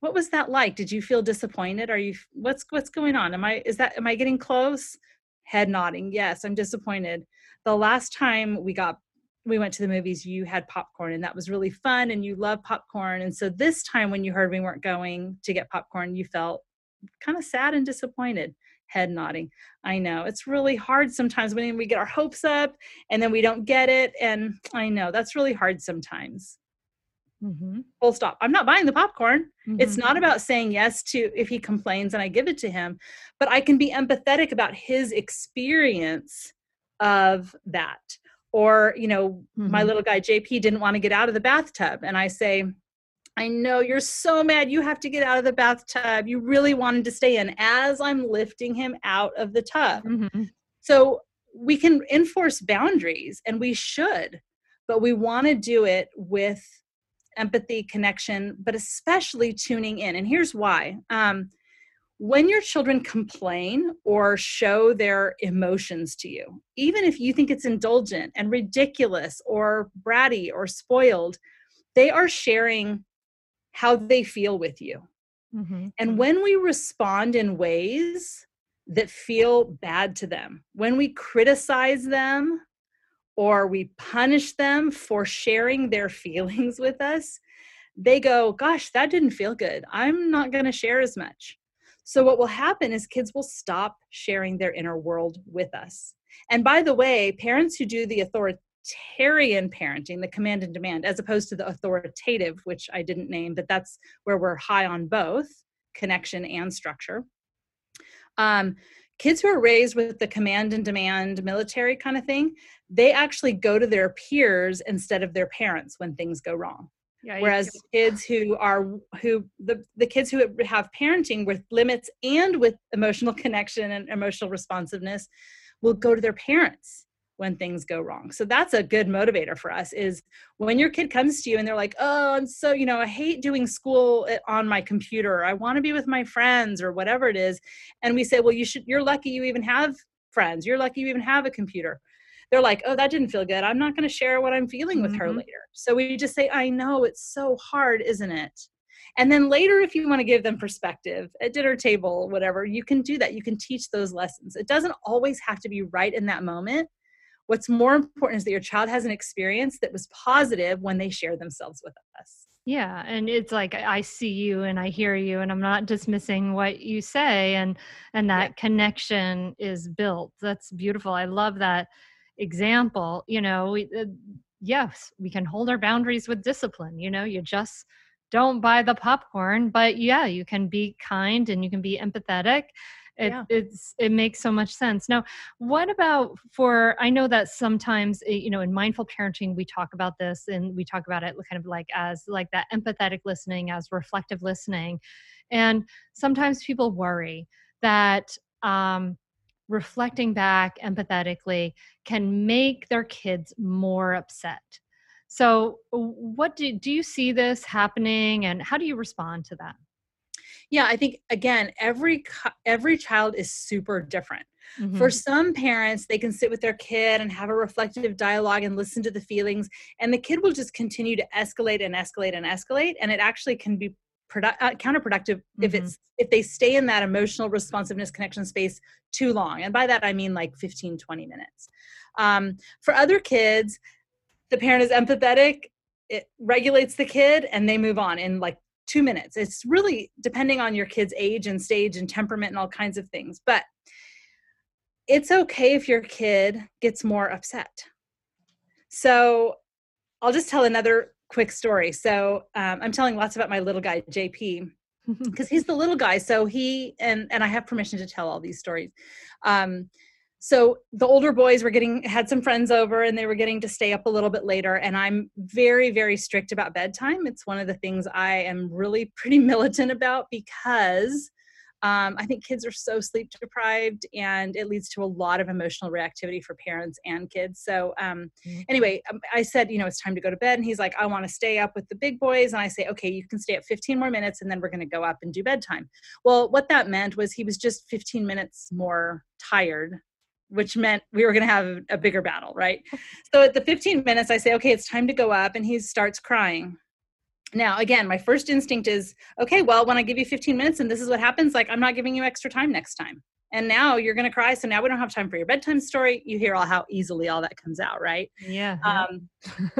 what was that like did you feel disappointed are you what's what's going on am i is that am i getting close Head nodding. Yes, I'm disappointed. The last time we got we went to the movies, you had popcorn and that was really fun and you love popcorn. And so this time when you heard we weren't going to get popcorn, you felt kind of sad and disappointed. Head nodding. I know it's really hard sometimes when we get our hopes up and then we don't get it. And I know that's really hard sometimes. Mm-hmm. Full stop. I'm not buying the popcorn. Mm-hmm. It's not about saying yes to if he complains and I give it to him, but I can be empathetic about his experience of that. Or, you know, mm-hmm. my little guy JP didn't want to get out of the bathtub. And I say, I know you're so mad. You have to get out of the bathtub. You really wanted to stay in as I'm lifting him out of the tub. Mm-hmm. So we can enforce boundaries and we should, but we want to do it with empathy, connection, but especially tuning in. And here's why. Um, when your children complain or show their emotions to you, even if you think it's indulgent and ridiculous or bratty or spoiled, they are sharing how they feel with you. Mm-hmm. And mm-hmm. when we respond in ways that feel bad to them, when we criticize them or we punish them for sharing their feelings with us, they go, Gosh, that didn't feel good. I'm not going to share as much. So, what will happen is kids will stop sharing their inner world with us. And by the way, parents who do the authoritarian parenting, the command and demand, as opposed to the authoritative, which I didn't name, but that's where we're high on both connection and structure. Um, kids who are raised with the command and demand military kind of thing, they actually go to their peers instead of their parents when things go wrong. Yeah, Whereas kids who are who the the kids who have parenting with limits and with emotional connection and emotional responsiveness will go to their parents when things go wrong. So that's a good motivator for us is when your kid comes to you and they're like, "Oh, I'm so, you know, I hate doing school on my computer. I want to be with my friends or whatever it is." And we say, "Well, you should you're lucky you even have friends. You're lucky you even have a computer." They're like, "Oh, that didn't feel good. I'm not going to share what I'm feeling with mm-hmm. her later." So we just say, "I know it's so hard, isn't it?" And then later, if you want to give them perspective at dinner table, whatever, you can do that. You can teach those lessons. It doesn't always have to be right in that moment, What's more important is that your child has an experience that was positive when they share themselves with us. Yeah, and it's like I see you and I hear you and I'm not dismissing what you say and and that yeah. connection is built. That's beautiful. I love that example. You know, we, uh, yes, we can hold our boundaries with discipline. You know, you just don't buy the popcorn, but yeah, you can be kind and you can be empathetic it, yeah. it's it makes so much sense. Now what about for i know that sometimes eh, you know in mindful parenting we talk about this and we talk about it kind of like as like that empathetic listening as reflective listening. And sometimes people worry that um, reflecting back empathetically can make their kids more upset. So what do, do you see this happening and how do you respond to that yeah i think again every every child is super different mm-hmm. for some parents they can sit with their kid and have a reflective dialogue and listen to the feelings and the kid will just continue to escalate and escalate and escalate and it actually can be produ- uh, counterproductive mm-hmm. if it's if they stay in that emotional responsiveness connection space too long and by that i mean like 15 20 minutes um, for other kids the parent is empathetic it regulates the kid and they move on in like two minutes. It's really depending on your kid's age and stage and temperament and all kinds of things. But it's okay if your kid gets more upset. So I'll just tell another quick story. So um, I'm telling lots about my little guy, JP, because he's the little guy. So he, and, and I have permission to tell all these stories. Um, so the older boys were getting had some friends over and they were getting to stay up a little bit later. And i'm very very strict about bedtime. It's one of the things i am really pretty militant about because um, i think kids are so sleep deprived and it leads to a lot of emotional reactivity for parents and kids. So um, mm-hmm. anyway um, i said you know it's time to go to bed. And he's like i want to stay up with the big boys. And i say okay you can stay up 15 more minutes and then we're going to go up and do bedtime. Well what that meant was he was just 15 minutes more tired which meant we were going to have a bigger battle, right? So at the 15 minutes, I say, okay, it's time to go up. And he starts crying. Now, again, my first instinct is, okay, well, when I give you 15 minutes and this is what happens, like, I'm not giving you extra time next time. and now you're going to cry so now we don't have time for your bedtime story you hear all how easily all that comes out right yeah, um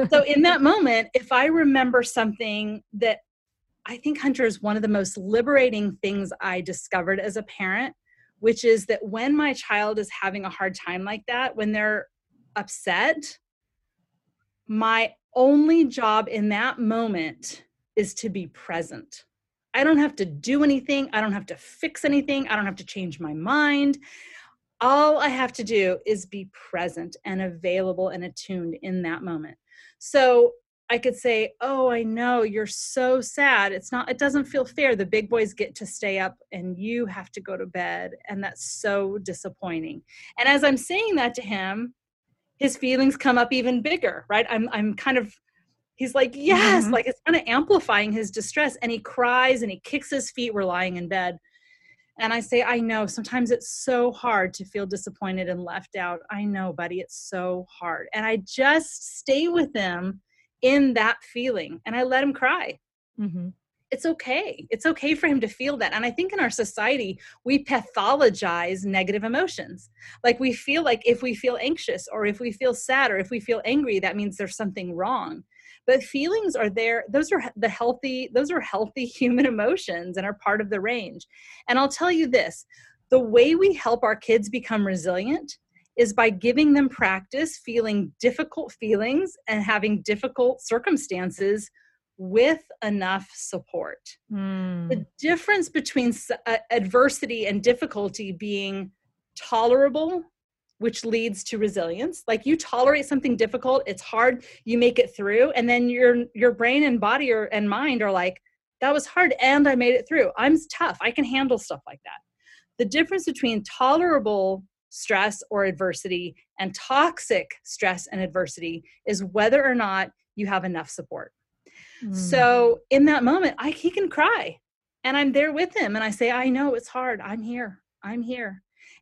so in that moment if i remember something that i think hunter is one of the most liberating things i discovered as a parent which is that when my child is having a hard time like that when they're upset my only job in that moment is to be present I don't have to do anything. I don't have to fix anything. I don't have to change my mind. All I have to do is be present and available and attuned in that moment. So I could say, Oh, I know you're so sad. It's not, it doesn't feel fair. The big boys get to stay up and you have to go to bed. And that's so disappointing. And as I'm saying that to him, his feelings come up even bigger, right? I'm, I'm kind of he's like yes mm-hmm. like it's kind of amplifying his distress and he cries and he kicks his feet we're lying in bed and i say i know sometimes it's so hard to feel disappointed and left out i know buddy it's so hard and i just stay with him in that feeling and i let him cry. Mm-hmm. it's okay. It's okay for him to feel that and i think in our society we pathologize negative emotions. Like we feel like if we feel anxious or if we feel sad or if we feel angry that means there's something wrong. But feelings are there. Those are the healthy those are healthy human emotions and are part of the range. And i'll tell you this the way we help our kids become resilient is by giving them practice feeling difficult feelings and having difficult circumstances with enough support. Mm. The difference between uh, adversity and difficulty being tolerable which leads to resilience like you tolerate something difficult it's hard you make it through and then your your brain and body or, and mind are like that was hard and i made it through i'm tough i can handle stuff like that the difference between tolerable stress or adversity and toxic stress and adversity is whether or not you have enough support. Mm. so in that moment i he can cry and i'm there with him and i say i know it's hard. I'm here. I'm here.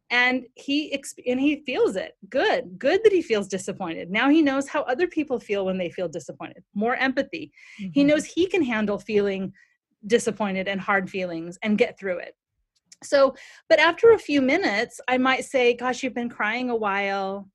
And he and he feels it. Good. Good that he feels disappointed. Now he knows how other people feel when they feel disappointed. More empathy. Mm-hmm. he knows he can handle feeling disappointed and hard feelings and get through it so but after a few minutes i might say gosh you've been crying a while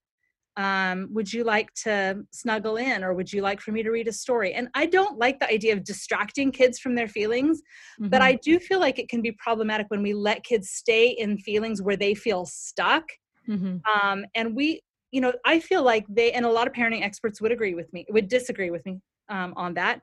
um, would you like to snuggle in or would you like for me to read a story and i don't like the idea of distracting kids from their feelings mm-hmm. but i do feel like it can be problematic when we let kids stay in feelings where they feel stuck mm-hmm. um, and we you know i feel like they and a lot of parenting experts would agree with me would disagree with me um, on that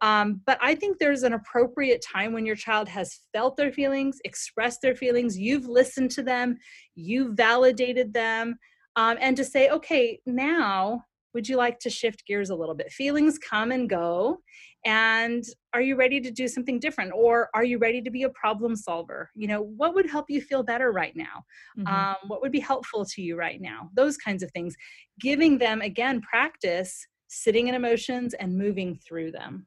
um, but I think there's an appropriate time when your child has felt their feelings, expressed their feelings, you've listened to them, you've validated them, um, and to say, okay, now would you like to shift gears a little bit? Feelings come and go. And are you ready to do something different? Or are you ready to be a problem solver? You know, what would help you feel better right now? Mm-hmm. Um, what would be helpful to you right now? Those kinds of things. Giving them, again, practice sitting in emotions and moving through them.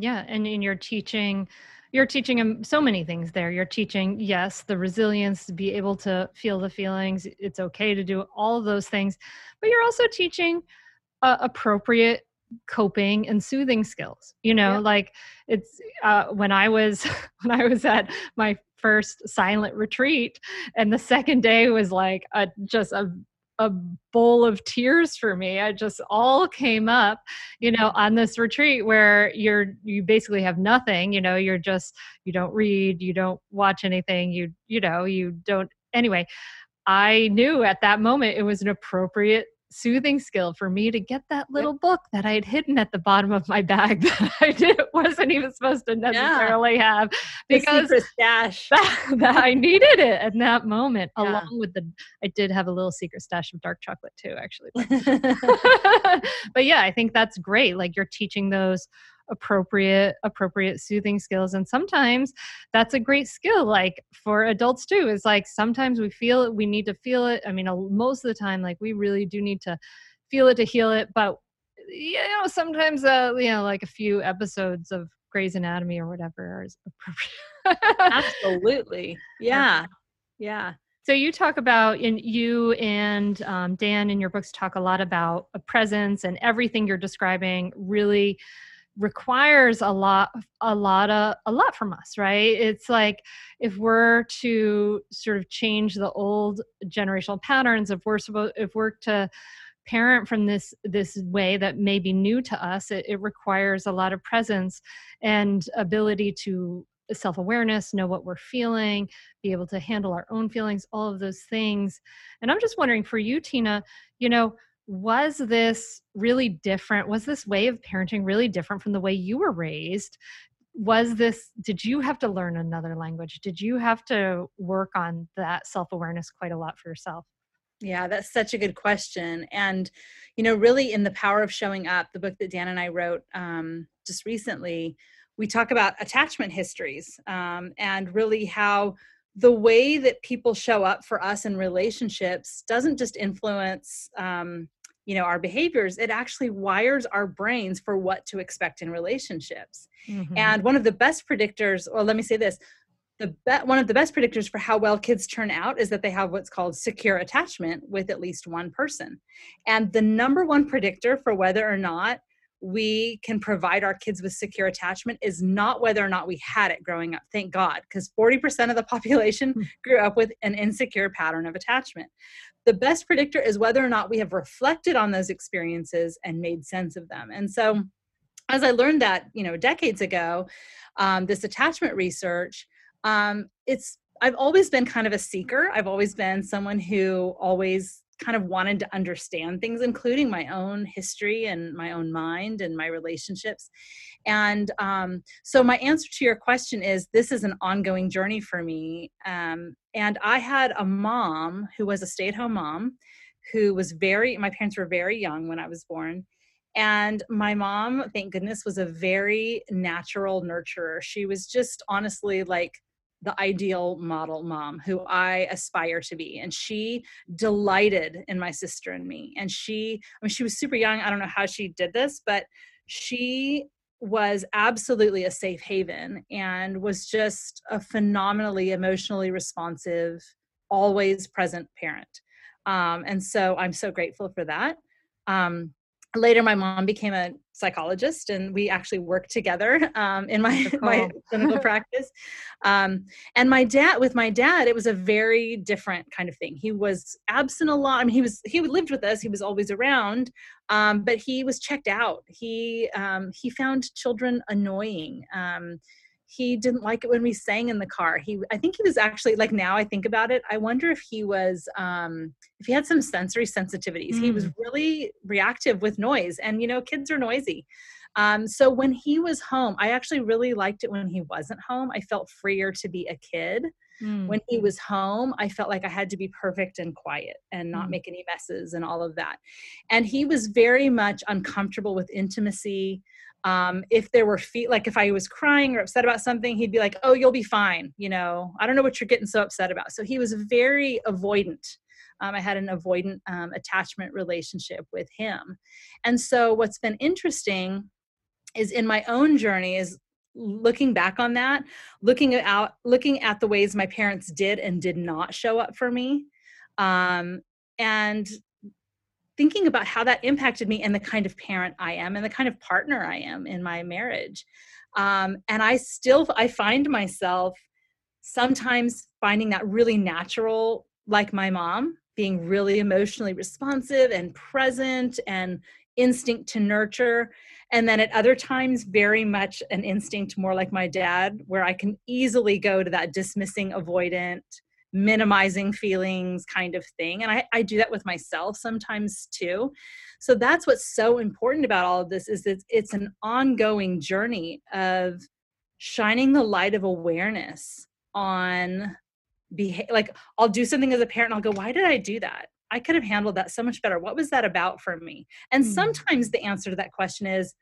Yeah, and in your teaching, you're teaching them so many things there. You're teaching, yes, the resilience to be able to feel the feelings. It's okay to do all of those things, but you're also teaching uh, appropriate coping and soothing skills you know yeah. like it's uh, when i was when i was at my first silent retreat and the second day was like a just a a bowl of tears for me. I just all came up, you know, on this retreat where you're you basically have nothing, you know, you're just you don't read, you don't watch anything, you you know, you don't anyway. I knew at that moment it was an appropriate soothing skill for me to get that little book that I had hidden at the bottom of my bag that I did, wasn't even supposed to necessarily yeah. have because stash. That, that, I needed it at that moment, yeah. along with the. I did have a little secret stash of dark chocolate too, actually. But, but yeah, I think that's great. Like you're teaching those appropriate appropriate soothing skills and sometimes that's a great skill like for adults too is like sometimes we feel it we need to feel it i mean most of the time like we really do need to feel it to heal it but you know sometimes uh you know like a few episodes of Grey's Anatomy or whatever is appropriate. Absolutely. Yeah. Yeah. so you talk about in you and um, dan in your books talk a lot about a presence and everything you're describing really requires a lot a lot of a lot from us right? It's like if we're to sort of change the old generational patterns if we're supposed if we're to parent from this this way that may be new to us it, it requires a lot of presence and ability to self-awareness know what we're feeling be able to handle our own feelings all of those things. And i'm just wondering for you tina you know was this really different? Was this way of parenting really different from the way you were raised? Was this, did you have to learn another language? Did you have to work on that self awareness quite a lot for yourself? Yeah, that's such a good question. And, you know, really in The Power of Showing Up, the book that Dan and I wrote um, just recently, we talk about attachment histories um, and really how the way that people show up for us in relationships doesn't just influence um, you know our behaviors it actually wires our brains for what to expect in relationships mm-hmm. and one of the best predictors or let me say this the be- one of the best predictors for how well kids turn out is that they have what's called secure attachment with at least one person and the number one predictor for whether or not we can provide our kids with secure attachment is not whether or not we had it growing up thank god because 40% of the population hmm. grew up with an insecure pattern of attachment the best predictor is whether or not we have reflected on those experiences and made sense of them. And so, as I learned that, you know, decades ago, um, this attachment research, um, it's I've always been kind of a seeker. I've always been someone who always kind of wanted to understand things, including my own history and my own mind and my relationships. And um, so, my answer to your question is this is an ongoing journey for me. Um, and I had a mom who was a stay at home mom who was very, my parents were very young when I was born. And my mom, thank goodness, was a very natural nurturer. She was just honestly like the ideal model mom who I aspire to be. And she delighted in my sister and me. And she, I mean, she was super young. I don't know how she did this, but she was absolutely a safe haven and was just a phenomenally emotionally responsive, always present parent. Um, and so I'm so grateful for that. Um, later, my mom became a psychologist and we actually work together um, in my my clinical practice. Um, and my dad with my dad it was a very different kind of thing. He was absent a lot. I mean he was he lived with us. He was always around. Um, but he was checked out. He um, he found children annoying. Um, he didn't like it when we sang in the car he i think he was actually like now i think about it i wonder if he was um if he had some sensory sensitivities mm. he was mm. really reactive with noise and you know kids are noisy um so when he was home i actually really liked it when he wasn't home i felt freer to be a kid mm. when he was home i felt like i had to be perfect and quiet and not mm. make any messes and all of that and he was very much uncomfortable with intimacy um, if there were feet like if i was crying or upset about something he'd be like oh you'll be fine you know? I don't know what you're getting so upset about. So he was very avoidant. Um, i had an avoidant um, attachment relationship with him. And so what's been interesting is in my own journey is looking back on that looking out looking at the ways my parents did and did not show up for me um, and thinking about how that impacted me and the kind of parent I am and the kind of partner I am in my marriage. Um, and I still I find myself sometimes finding that really natural, like my mom, being really emotionally responsive and present and instinct to nurture. And then at other times, very much an instinct more like my dad, where I can easily go to that dismissing, avoidant, minimizing feelings kind of thing. And I, I do that with myself sometimes too. So that's what's so important about all of this is that it's an ongoing journey of shining the light of awareness on behave like I'll do something as a parent I'll go, why did I do that? I could have handled that so much better. What was that about for me? And mm-hmm. sometimes the answer to that question is,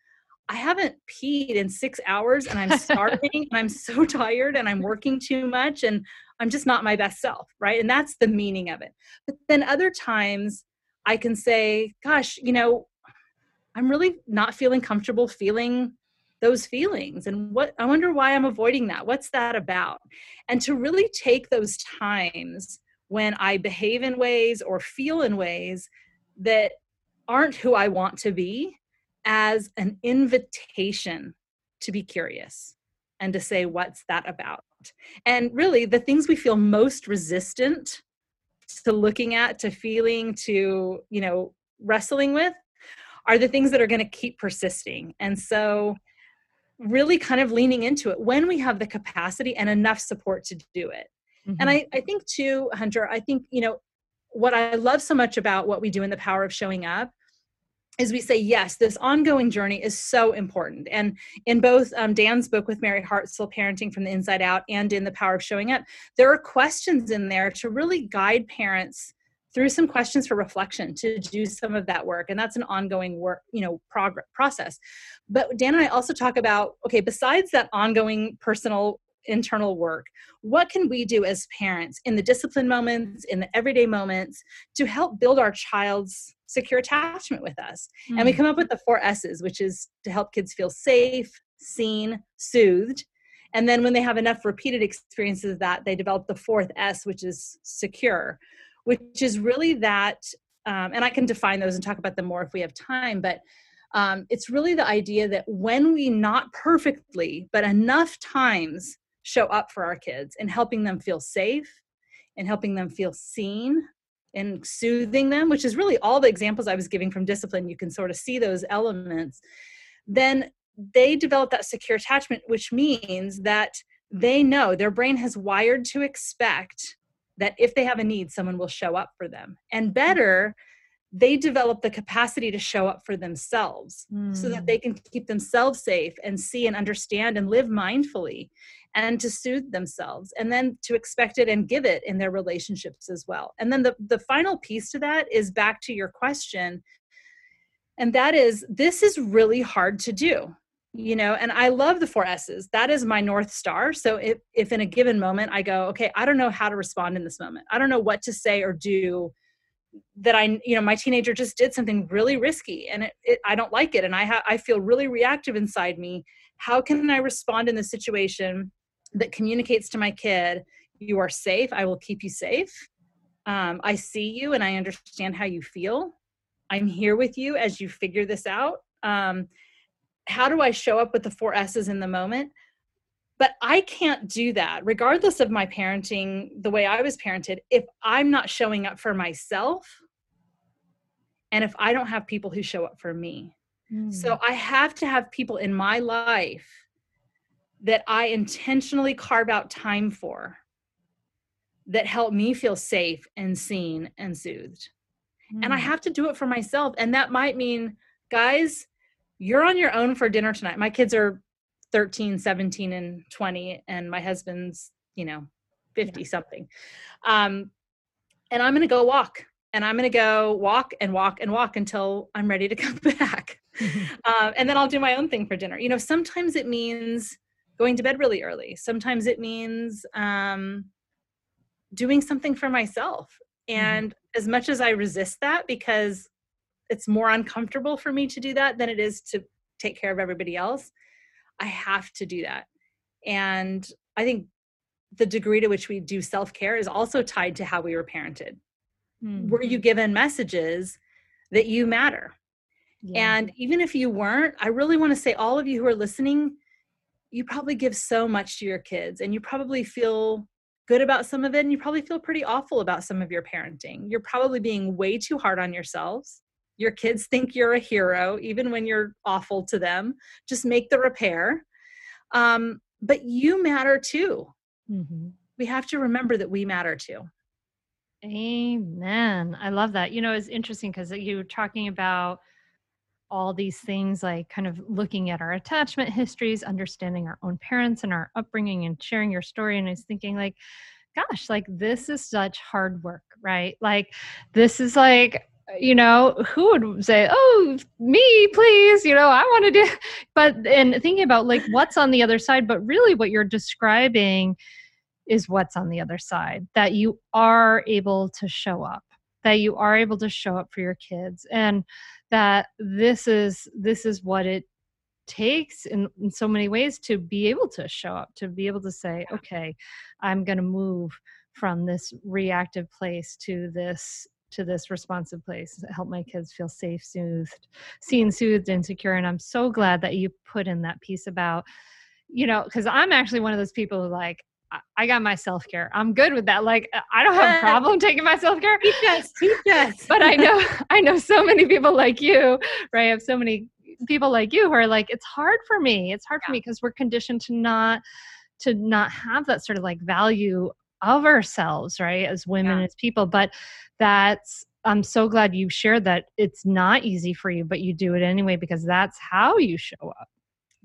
I haven't peed in six hours and I'm starving and I'm so tired and I'm working too much and I'm just not my best self, right? And that's the meaning of it. But then other times I can say, gosh, you know, I'm really not feeling comfortable feeling those feelings and what I wonder why I'm avoiding that. What's that about? And to really take those times when I behave in ways or feel in ways that aren't who I want to be as an invitation to be curious and to say, what's that about? And really, the things we feel most resistant to looking at, to feeling, to, you know, wrestling with are the things that are going to keep persisting. And so, really kind of leaning into it when we have the capacity and enough support to do it. Mm-hmm. And I, I think, too, Hunter, I think, you know, what I love so much about what we do in the power of showing up is we say yes this ongoing journey is so important. And in both um, dan's book with mary Hartzell parenting from the inside out and in the power of showing up there are questions in there to really guide parents through some questions for reflection to do some of that work. And that's an ongoing work you know progress process. But dan and i also talk about okay besides that ongoing personal internal work what can we do as parents in the discipline moments in the everyday moments to help build our child's secure attachment with us mm-hmm. and we hmm. come up with the four s's which is to help kids feel safe seen soothed and then when they have enough repeated experiences that they develop the fourth s which is secure which is really that um, and i can define those and talk about them more if we have time but um, it's really the idea that when we not perfectly but enough times show up for our kids and helping them feel safe and helping them feel seen and soothing them, which is really all the examples I was giving from discipline. You can sort of see those elements. Then they develop that secure attachment, which means that they know their brain has wired to expect that if they have a need, someone will show up for them. And mm. better, they develop the capacity to show up for themselves mm. so that hmm. they can keep themselves safe and see and understand and live mindfully and to soothe themselves and then to expect it and give it in their relationships as well and then the, the final piece to that is back to your question and that is this is really hard to do you know and i love the four s's that is my north star so if, if in a given moment i go okay i don't know how to respond in this moment i don't know what to say or do that i you know my teenager just did something really risky and it, it i don't like it. And i ha- i feel really reactive inside me. How can i respond in this situation that communicates to my kid you are safe. I will keep you safe. Um, i see you and i understand how you feel. I'm here with you as you figure this out. Um, how do I show up with the four S's in the moment? But I can't do that, regardless of my parenting, the way I was parented, if I'm not showing up for myself and if I don't have people who show up for me. Mm. So I have to have people in my life that I intentionally carve out time for that help me feel safe and seen and soothed. Mm. And I mm. have to do it for myself. And that might mean, guys, you're on your own for dinner tonight. My kids are 13, 17, and 20, and my husband's, you know, 50 yeah. something. Um, and I'm going to go walk and I'm going to go walk and walk and walk until I'm ready to come back. uh, and then I'll do my own thing for dinner. You know, sometimes it means going to bed really early. Sometimes it means um, doing something for myself. Mm-hmm. And mm-hmm. as much as I resist that because it's more uncomfortable for me to do that than it is to take care of everybody else, I have to do that. And I think the degree to which we do self care is also tied to how we were parented. Mm-hmm. Were you given messages that you matter? Yeah. And even if you weren't, I really want to say, all of you who are listening, you probably give so much to your kids and you probably feel good about some of it and you probably feel pretty awful about some of your parenting. You're probably being way too hard on yourselves. Your kids think you're a hero, even when you're awful to them. Just make the repair. Um, but you matter too. Mm-hmm. We have to remember that we matter too. Amen. I love that. You know, it's interesting because you were talking about all these things like kind of looking at our attachment histories, understanding our own parents and our upbringing and sharing your story. And I was thinking, like, gosh, like this is such hard work, right? Like, this is like, you know, who would say, oh, me, please, you know, I want to do, but, and thinking about like what's on the other side, but really what you're describing is what's on the other side, that you are able to show up that you are able to show up for your kids and that this is this is what it takes in, in so many ways to be able to show up to be able to say okay i'm going to move from this reactive place to this to this responsive place help my kids feel safe soothed seen soothed and secure and i'm so glad that you put in that piece about you know because i'm actually one of those people who like I got my self care. I'm good with that. Like I don't have a problem taking my self care. Teach us, teach us. but I know I know so many people like you, right? I have so many people like you who are like, it's hard for me. It's hard yeah. for me because we're conditioned to not to not have that sort of like value of ourselves, right? As women, yeah. as people. But that's I'm so glad you shared that it's not easy for you, but you do it anyway because that's how you show up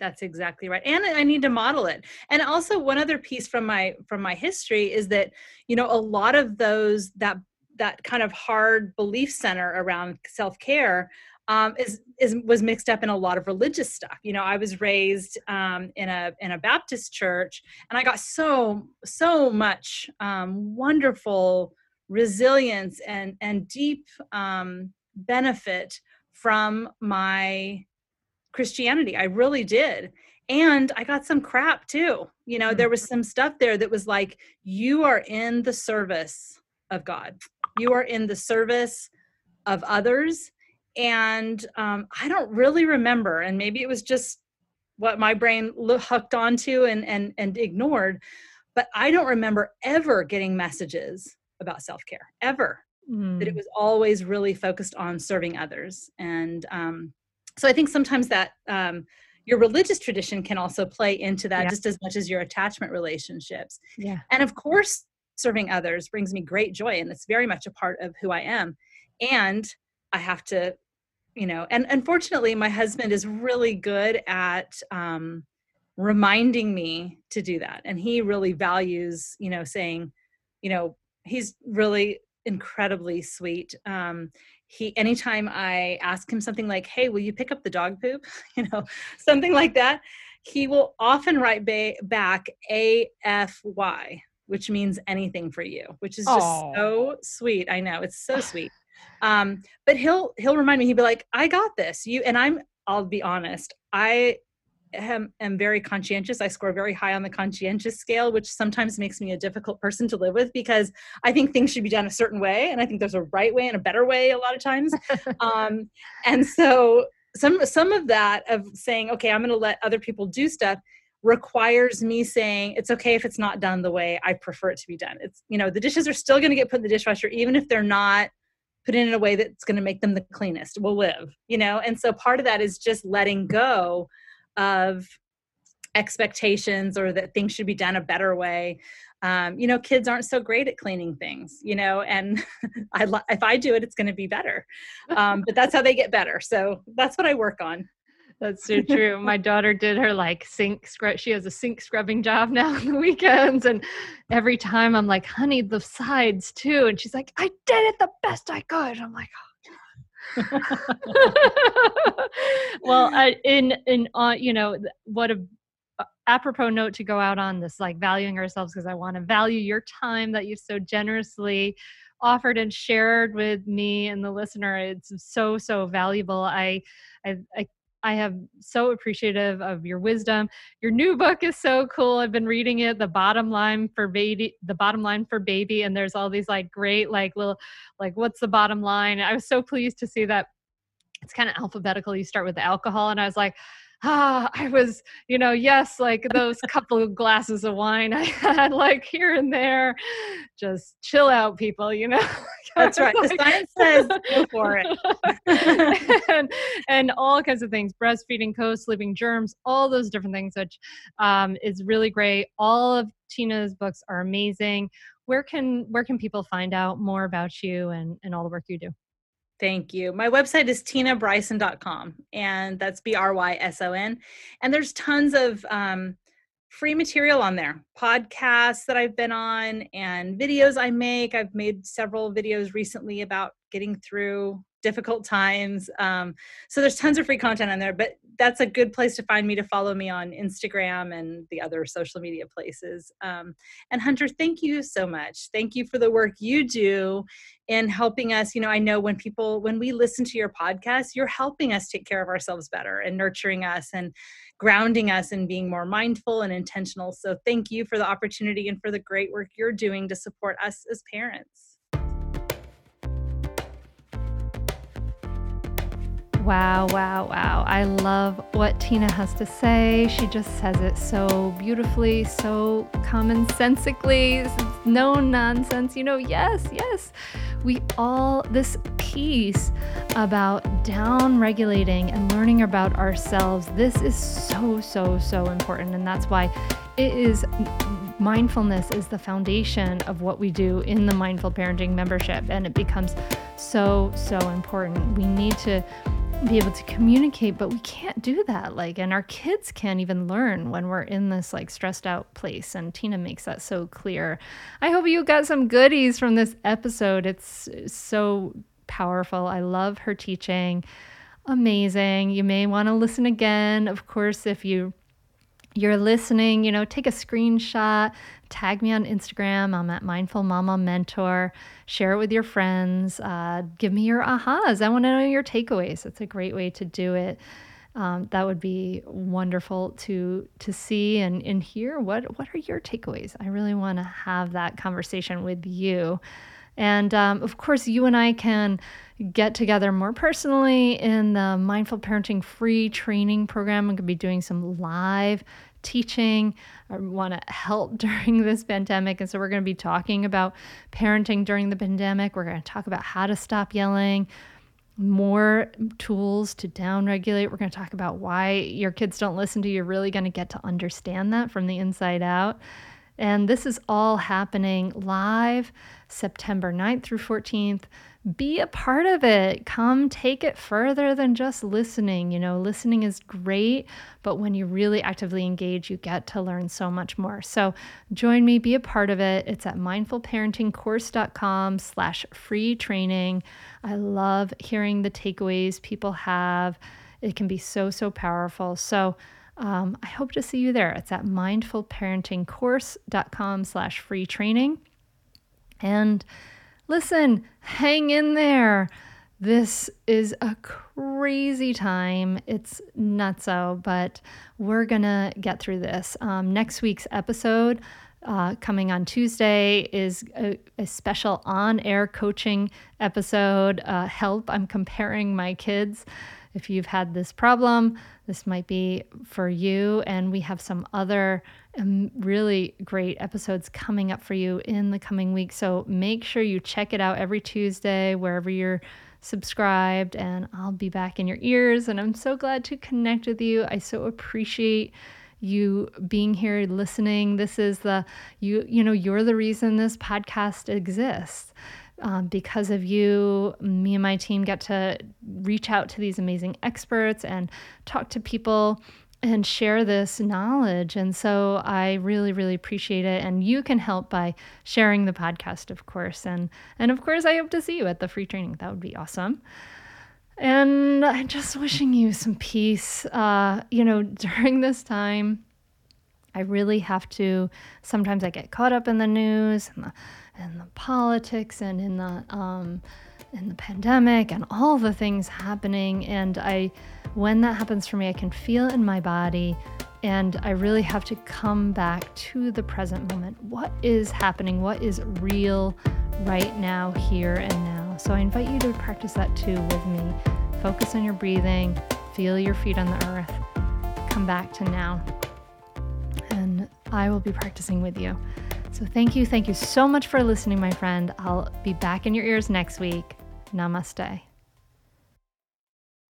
that's exactly right and i need to model it and also one other piece from my from my history is that you know a lot of those that that kind of hard belief center around self-care um, is is was mixed up in a lot of religious stuff. You know, I was raised um, in a in a Baptist church, and I got so so much um, wonderful resilience and and deep um, benefit from my Christianity. I really did. And I got some crap too. You know, there was some stuff there that was like, you are in the service of God, you are in the service of others. And um, I don't really remember. And maybe it was just what my brain hooked onto and, and, and ignored. But I don't remember ever getting messages about self care, ever. Mm. That it mm. was always really focused on serving others. And um, so i think sometimes that um, your religious tradition can also play into that yeah. just as much as your attachment relationships yeah and of course serving others brings me great joy and it's very much a part of who i am and i have to you know and unfortunately my husband is really good at um, reminding me to do that and he really values you know saying you know he's really incredibly sweet um, he anytime i ask him something like hey will you pick up the dog poop you know something like that he will often write ba- back afy which means anything for you which is just Aww. so sweet i know it's so sweet um, but he'll he'll remind me he'll be like i got this you and i'm i'll be honest i am, am very conscientious. I score very high on the conscientious scale, which sometimes makes me a difficult person to live with because I think things should be done a certain way. And I think there's a right way and a better way a lot of times. um, and so some some of that of saying okay i'm going to let other people do stuff requires me saying it's okay if it's not done the way i prefer it to be done it's you know the dishes are still going to get put in the dishwasher even if they're not put it in a way that's going to make them the cleanest We'll live you know? And so part of that is just letting go of expectations or that things should be done a better way. Um, you know kids aren't so great at cleaning things you know? And i if i do it it's going to be better. Um, but that's how they get better. So that's what i work on that's so true. My daughter did her like sink scrub. She has a sink scrubbing job now on the weekends. And every time I'm like, honey, the sides too. And she's like, I did it the best I could. I'm like, oh. well, in, in, uh, you know, what a, apropos note to go out on this like valuing ourselves because I want to value your time that you so generously offered and shared with me and the listener. It's so so valuable. I I, I I am so appreciative of your wisdom. Your new book is so cool. I've been reading it, The Bottom Line for Baby, The Bottom Line for Baby, and there's all these like great like little like what's the bottom line? I was so pleased to see that it's kind of alphabetical. You start with the alcohol and I was like, ah, I was, you know, yes, like those couple of glasses of wine I had like here and there. Just chill out, people, you know. That's right. the science says go for it. and, and all kinds of things, breastfeeding, co-sleeping, germs, all those different things, which um, is really great. All of Tina's books are amazing. Where can where can people find out more about you and, and all the work you do? Thank you. My website is tinabryson.com, and that's B R Y S O N. And there's tons of um, free material on there podcasts that I've been on and videos I make. I've made several videos recently about getting through difficult times. Um, so there's tons of free content on there, but that's a good place to find me to follow me on Instagram and the other social media places. Um, and Hunter, thank you so much. Thank you for the work you do in helping us. You know, I know when people, when we listen to your podcast, you're helping us take care of ourselves better and nurturing us and grounding us and being more mindful and intentional. So thank you for the opportunity and for the great work you're doing to support us as parents. Wow, wow, wow. I love what Tina has to say. She just says it so beautifully, so commonsensically, no nonsense. You know, yes, yes. We all, this piece about down regulating and learning about ourselves, this is so, so, so important. And that's why it is mindfulness is the foundation of what we do in the mindful parenting membership and it becomes so so important we need to be able to communicate, but we can't do that. Like, and our kids can't even learn when we're in this like stressed out place. And Tina makes that so clear. I hope you got some goodies from this episode. It's so powerful. I love her teaching. Amazing. You may want to listen again. Of course, if you you're listening, you know, take a screenshot, tag me on Instagram. I'm at Mindful Mama Mentor. Share it with your friends. Uh, give me your ahas. I want to know your takeaways. It's a great way to do it. Um, that would be wonderful to to see and, and hear what what are your takeaways. I really want to have that conversation with you. And um, of course, you and I can get together more personally in the Mindful Parenting Free Training Program. I'm be doing some live teaching. I want to help during this pandemic. And so we're going to be talking about parenting during the pandemic. We're going to talk about how to stop yelling, more tools to downregulate. We're going to talk about why your kids don't listen to you. You're really going to get to understand that from the inside out. And this is all happening live September 9th through 14th be a part of it. Come take it further than just listening. You know, listening is great, but when you really actively engage, you get to learn so much more. So join me, be a part of it. It's at mindfulparentingcourse.com slash free training. I love hearing the takeaways people have. It can be so, so powerful. So um, I hope to see you there. It's at mindfulparentingcourse.com slash free training. And listen, hang in there. This is a crazy time. It's nutso, but we're going to get through this. Um, next week's episode, uh, coming on Tuesday, is a, a special on air coaching episode. Uh, help, I'm comparing my kids if you've had this problem, this might be for you. And we have some other um, really great episodes coming up for you in the coming week. So make sure you check it out every Tuesday, wherever you're subscribed, and I'll be back in your ears. And I'm so glad to connect with you. I so appreciate you being here listening this is the you you know you're the reason this podcast exists um, because of you, me and my team get to reach out to these amazing experts and talk to people and share this knowledge. And so I really, really appreciate it. And you can help by sharing the podcast, of course. And and of course, I hope to see you at the free training. That would be awesome. And I'm just wishing you some peace. Uh, you know, during this time, I really have to. Sometimes I get caught up in the news and the and the politics and in the um, in the pandemic and all the things happening. And I, when that happens for me, I can feel it in my body. And I really have to come back to the present moment. What is happening? What is real right now, here and now? So I invite you to practice that too with me. Focus on your breathing, feel your feet on the earth, come back to now. And I will be practicing with you. So thank you. Thank you so much for listening, my friend. I'll be back in your ears next week. Namaste.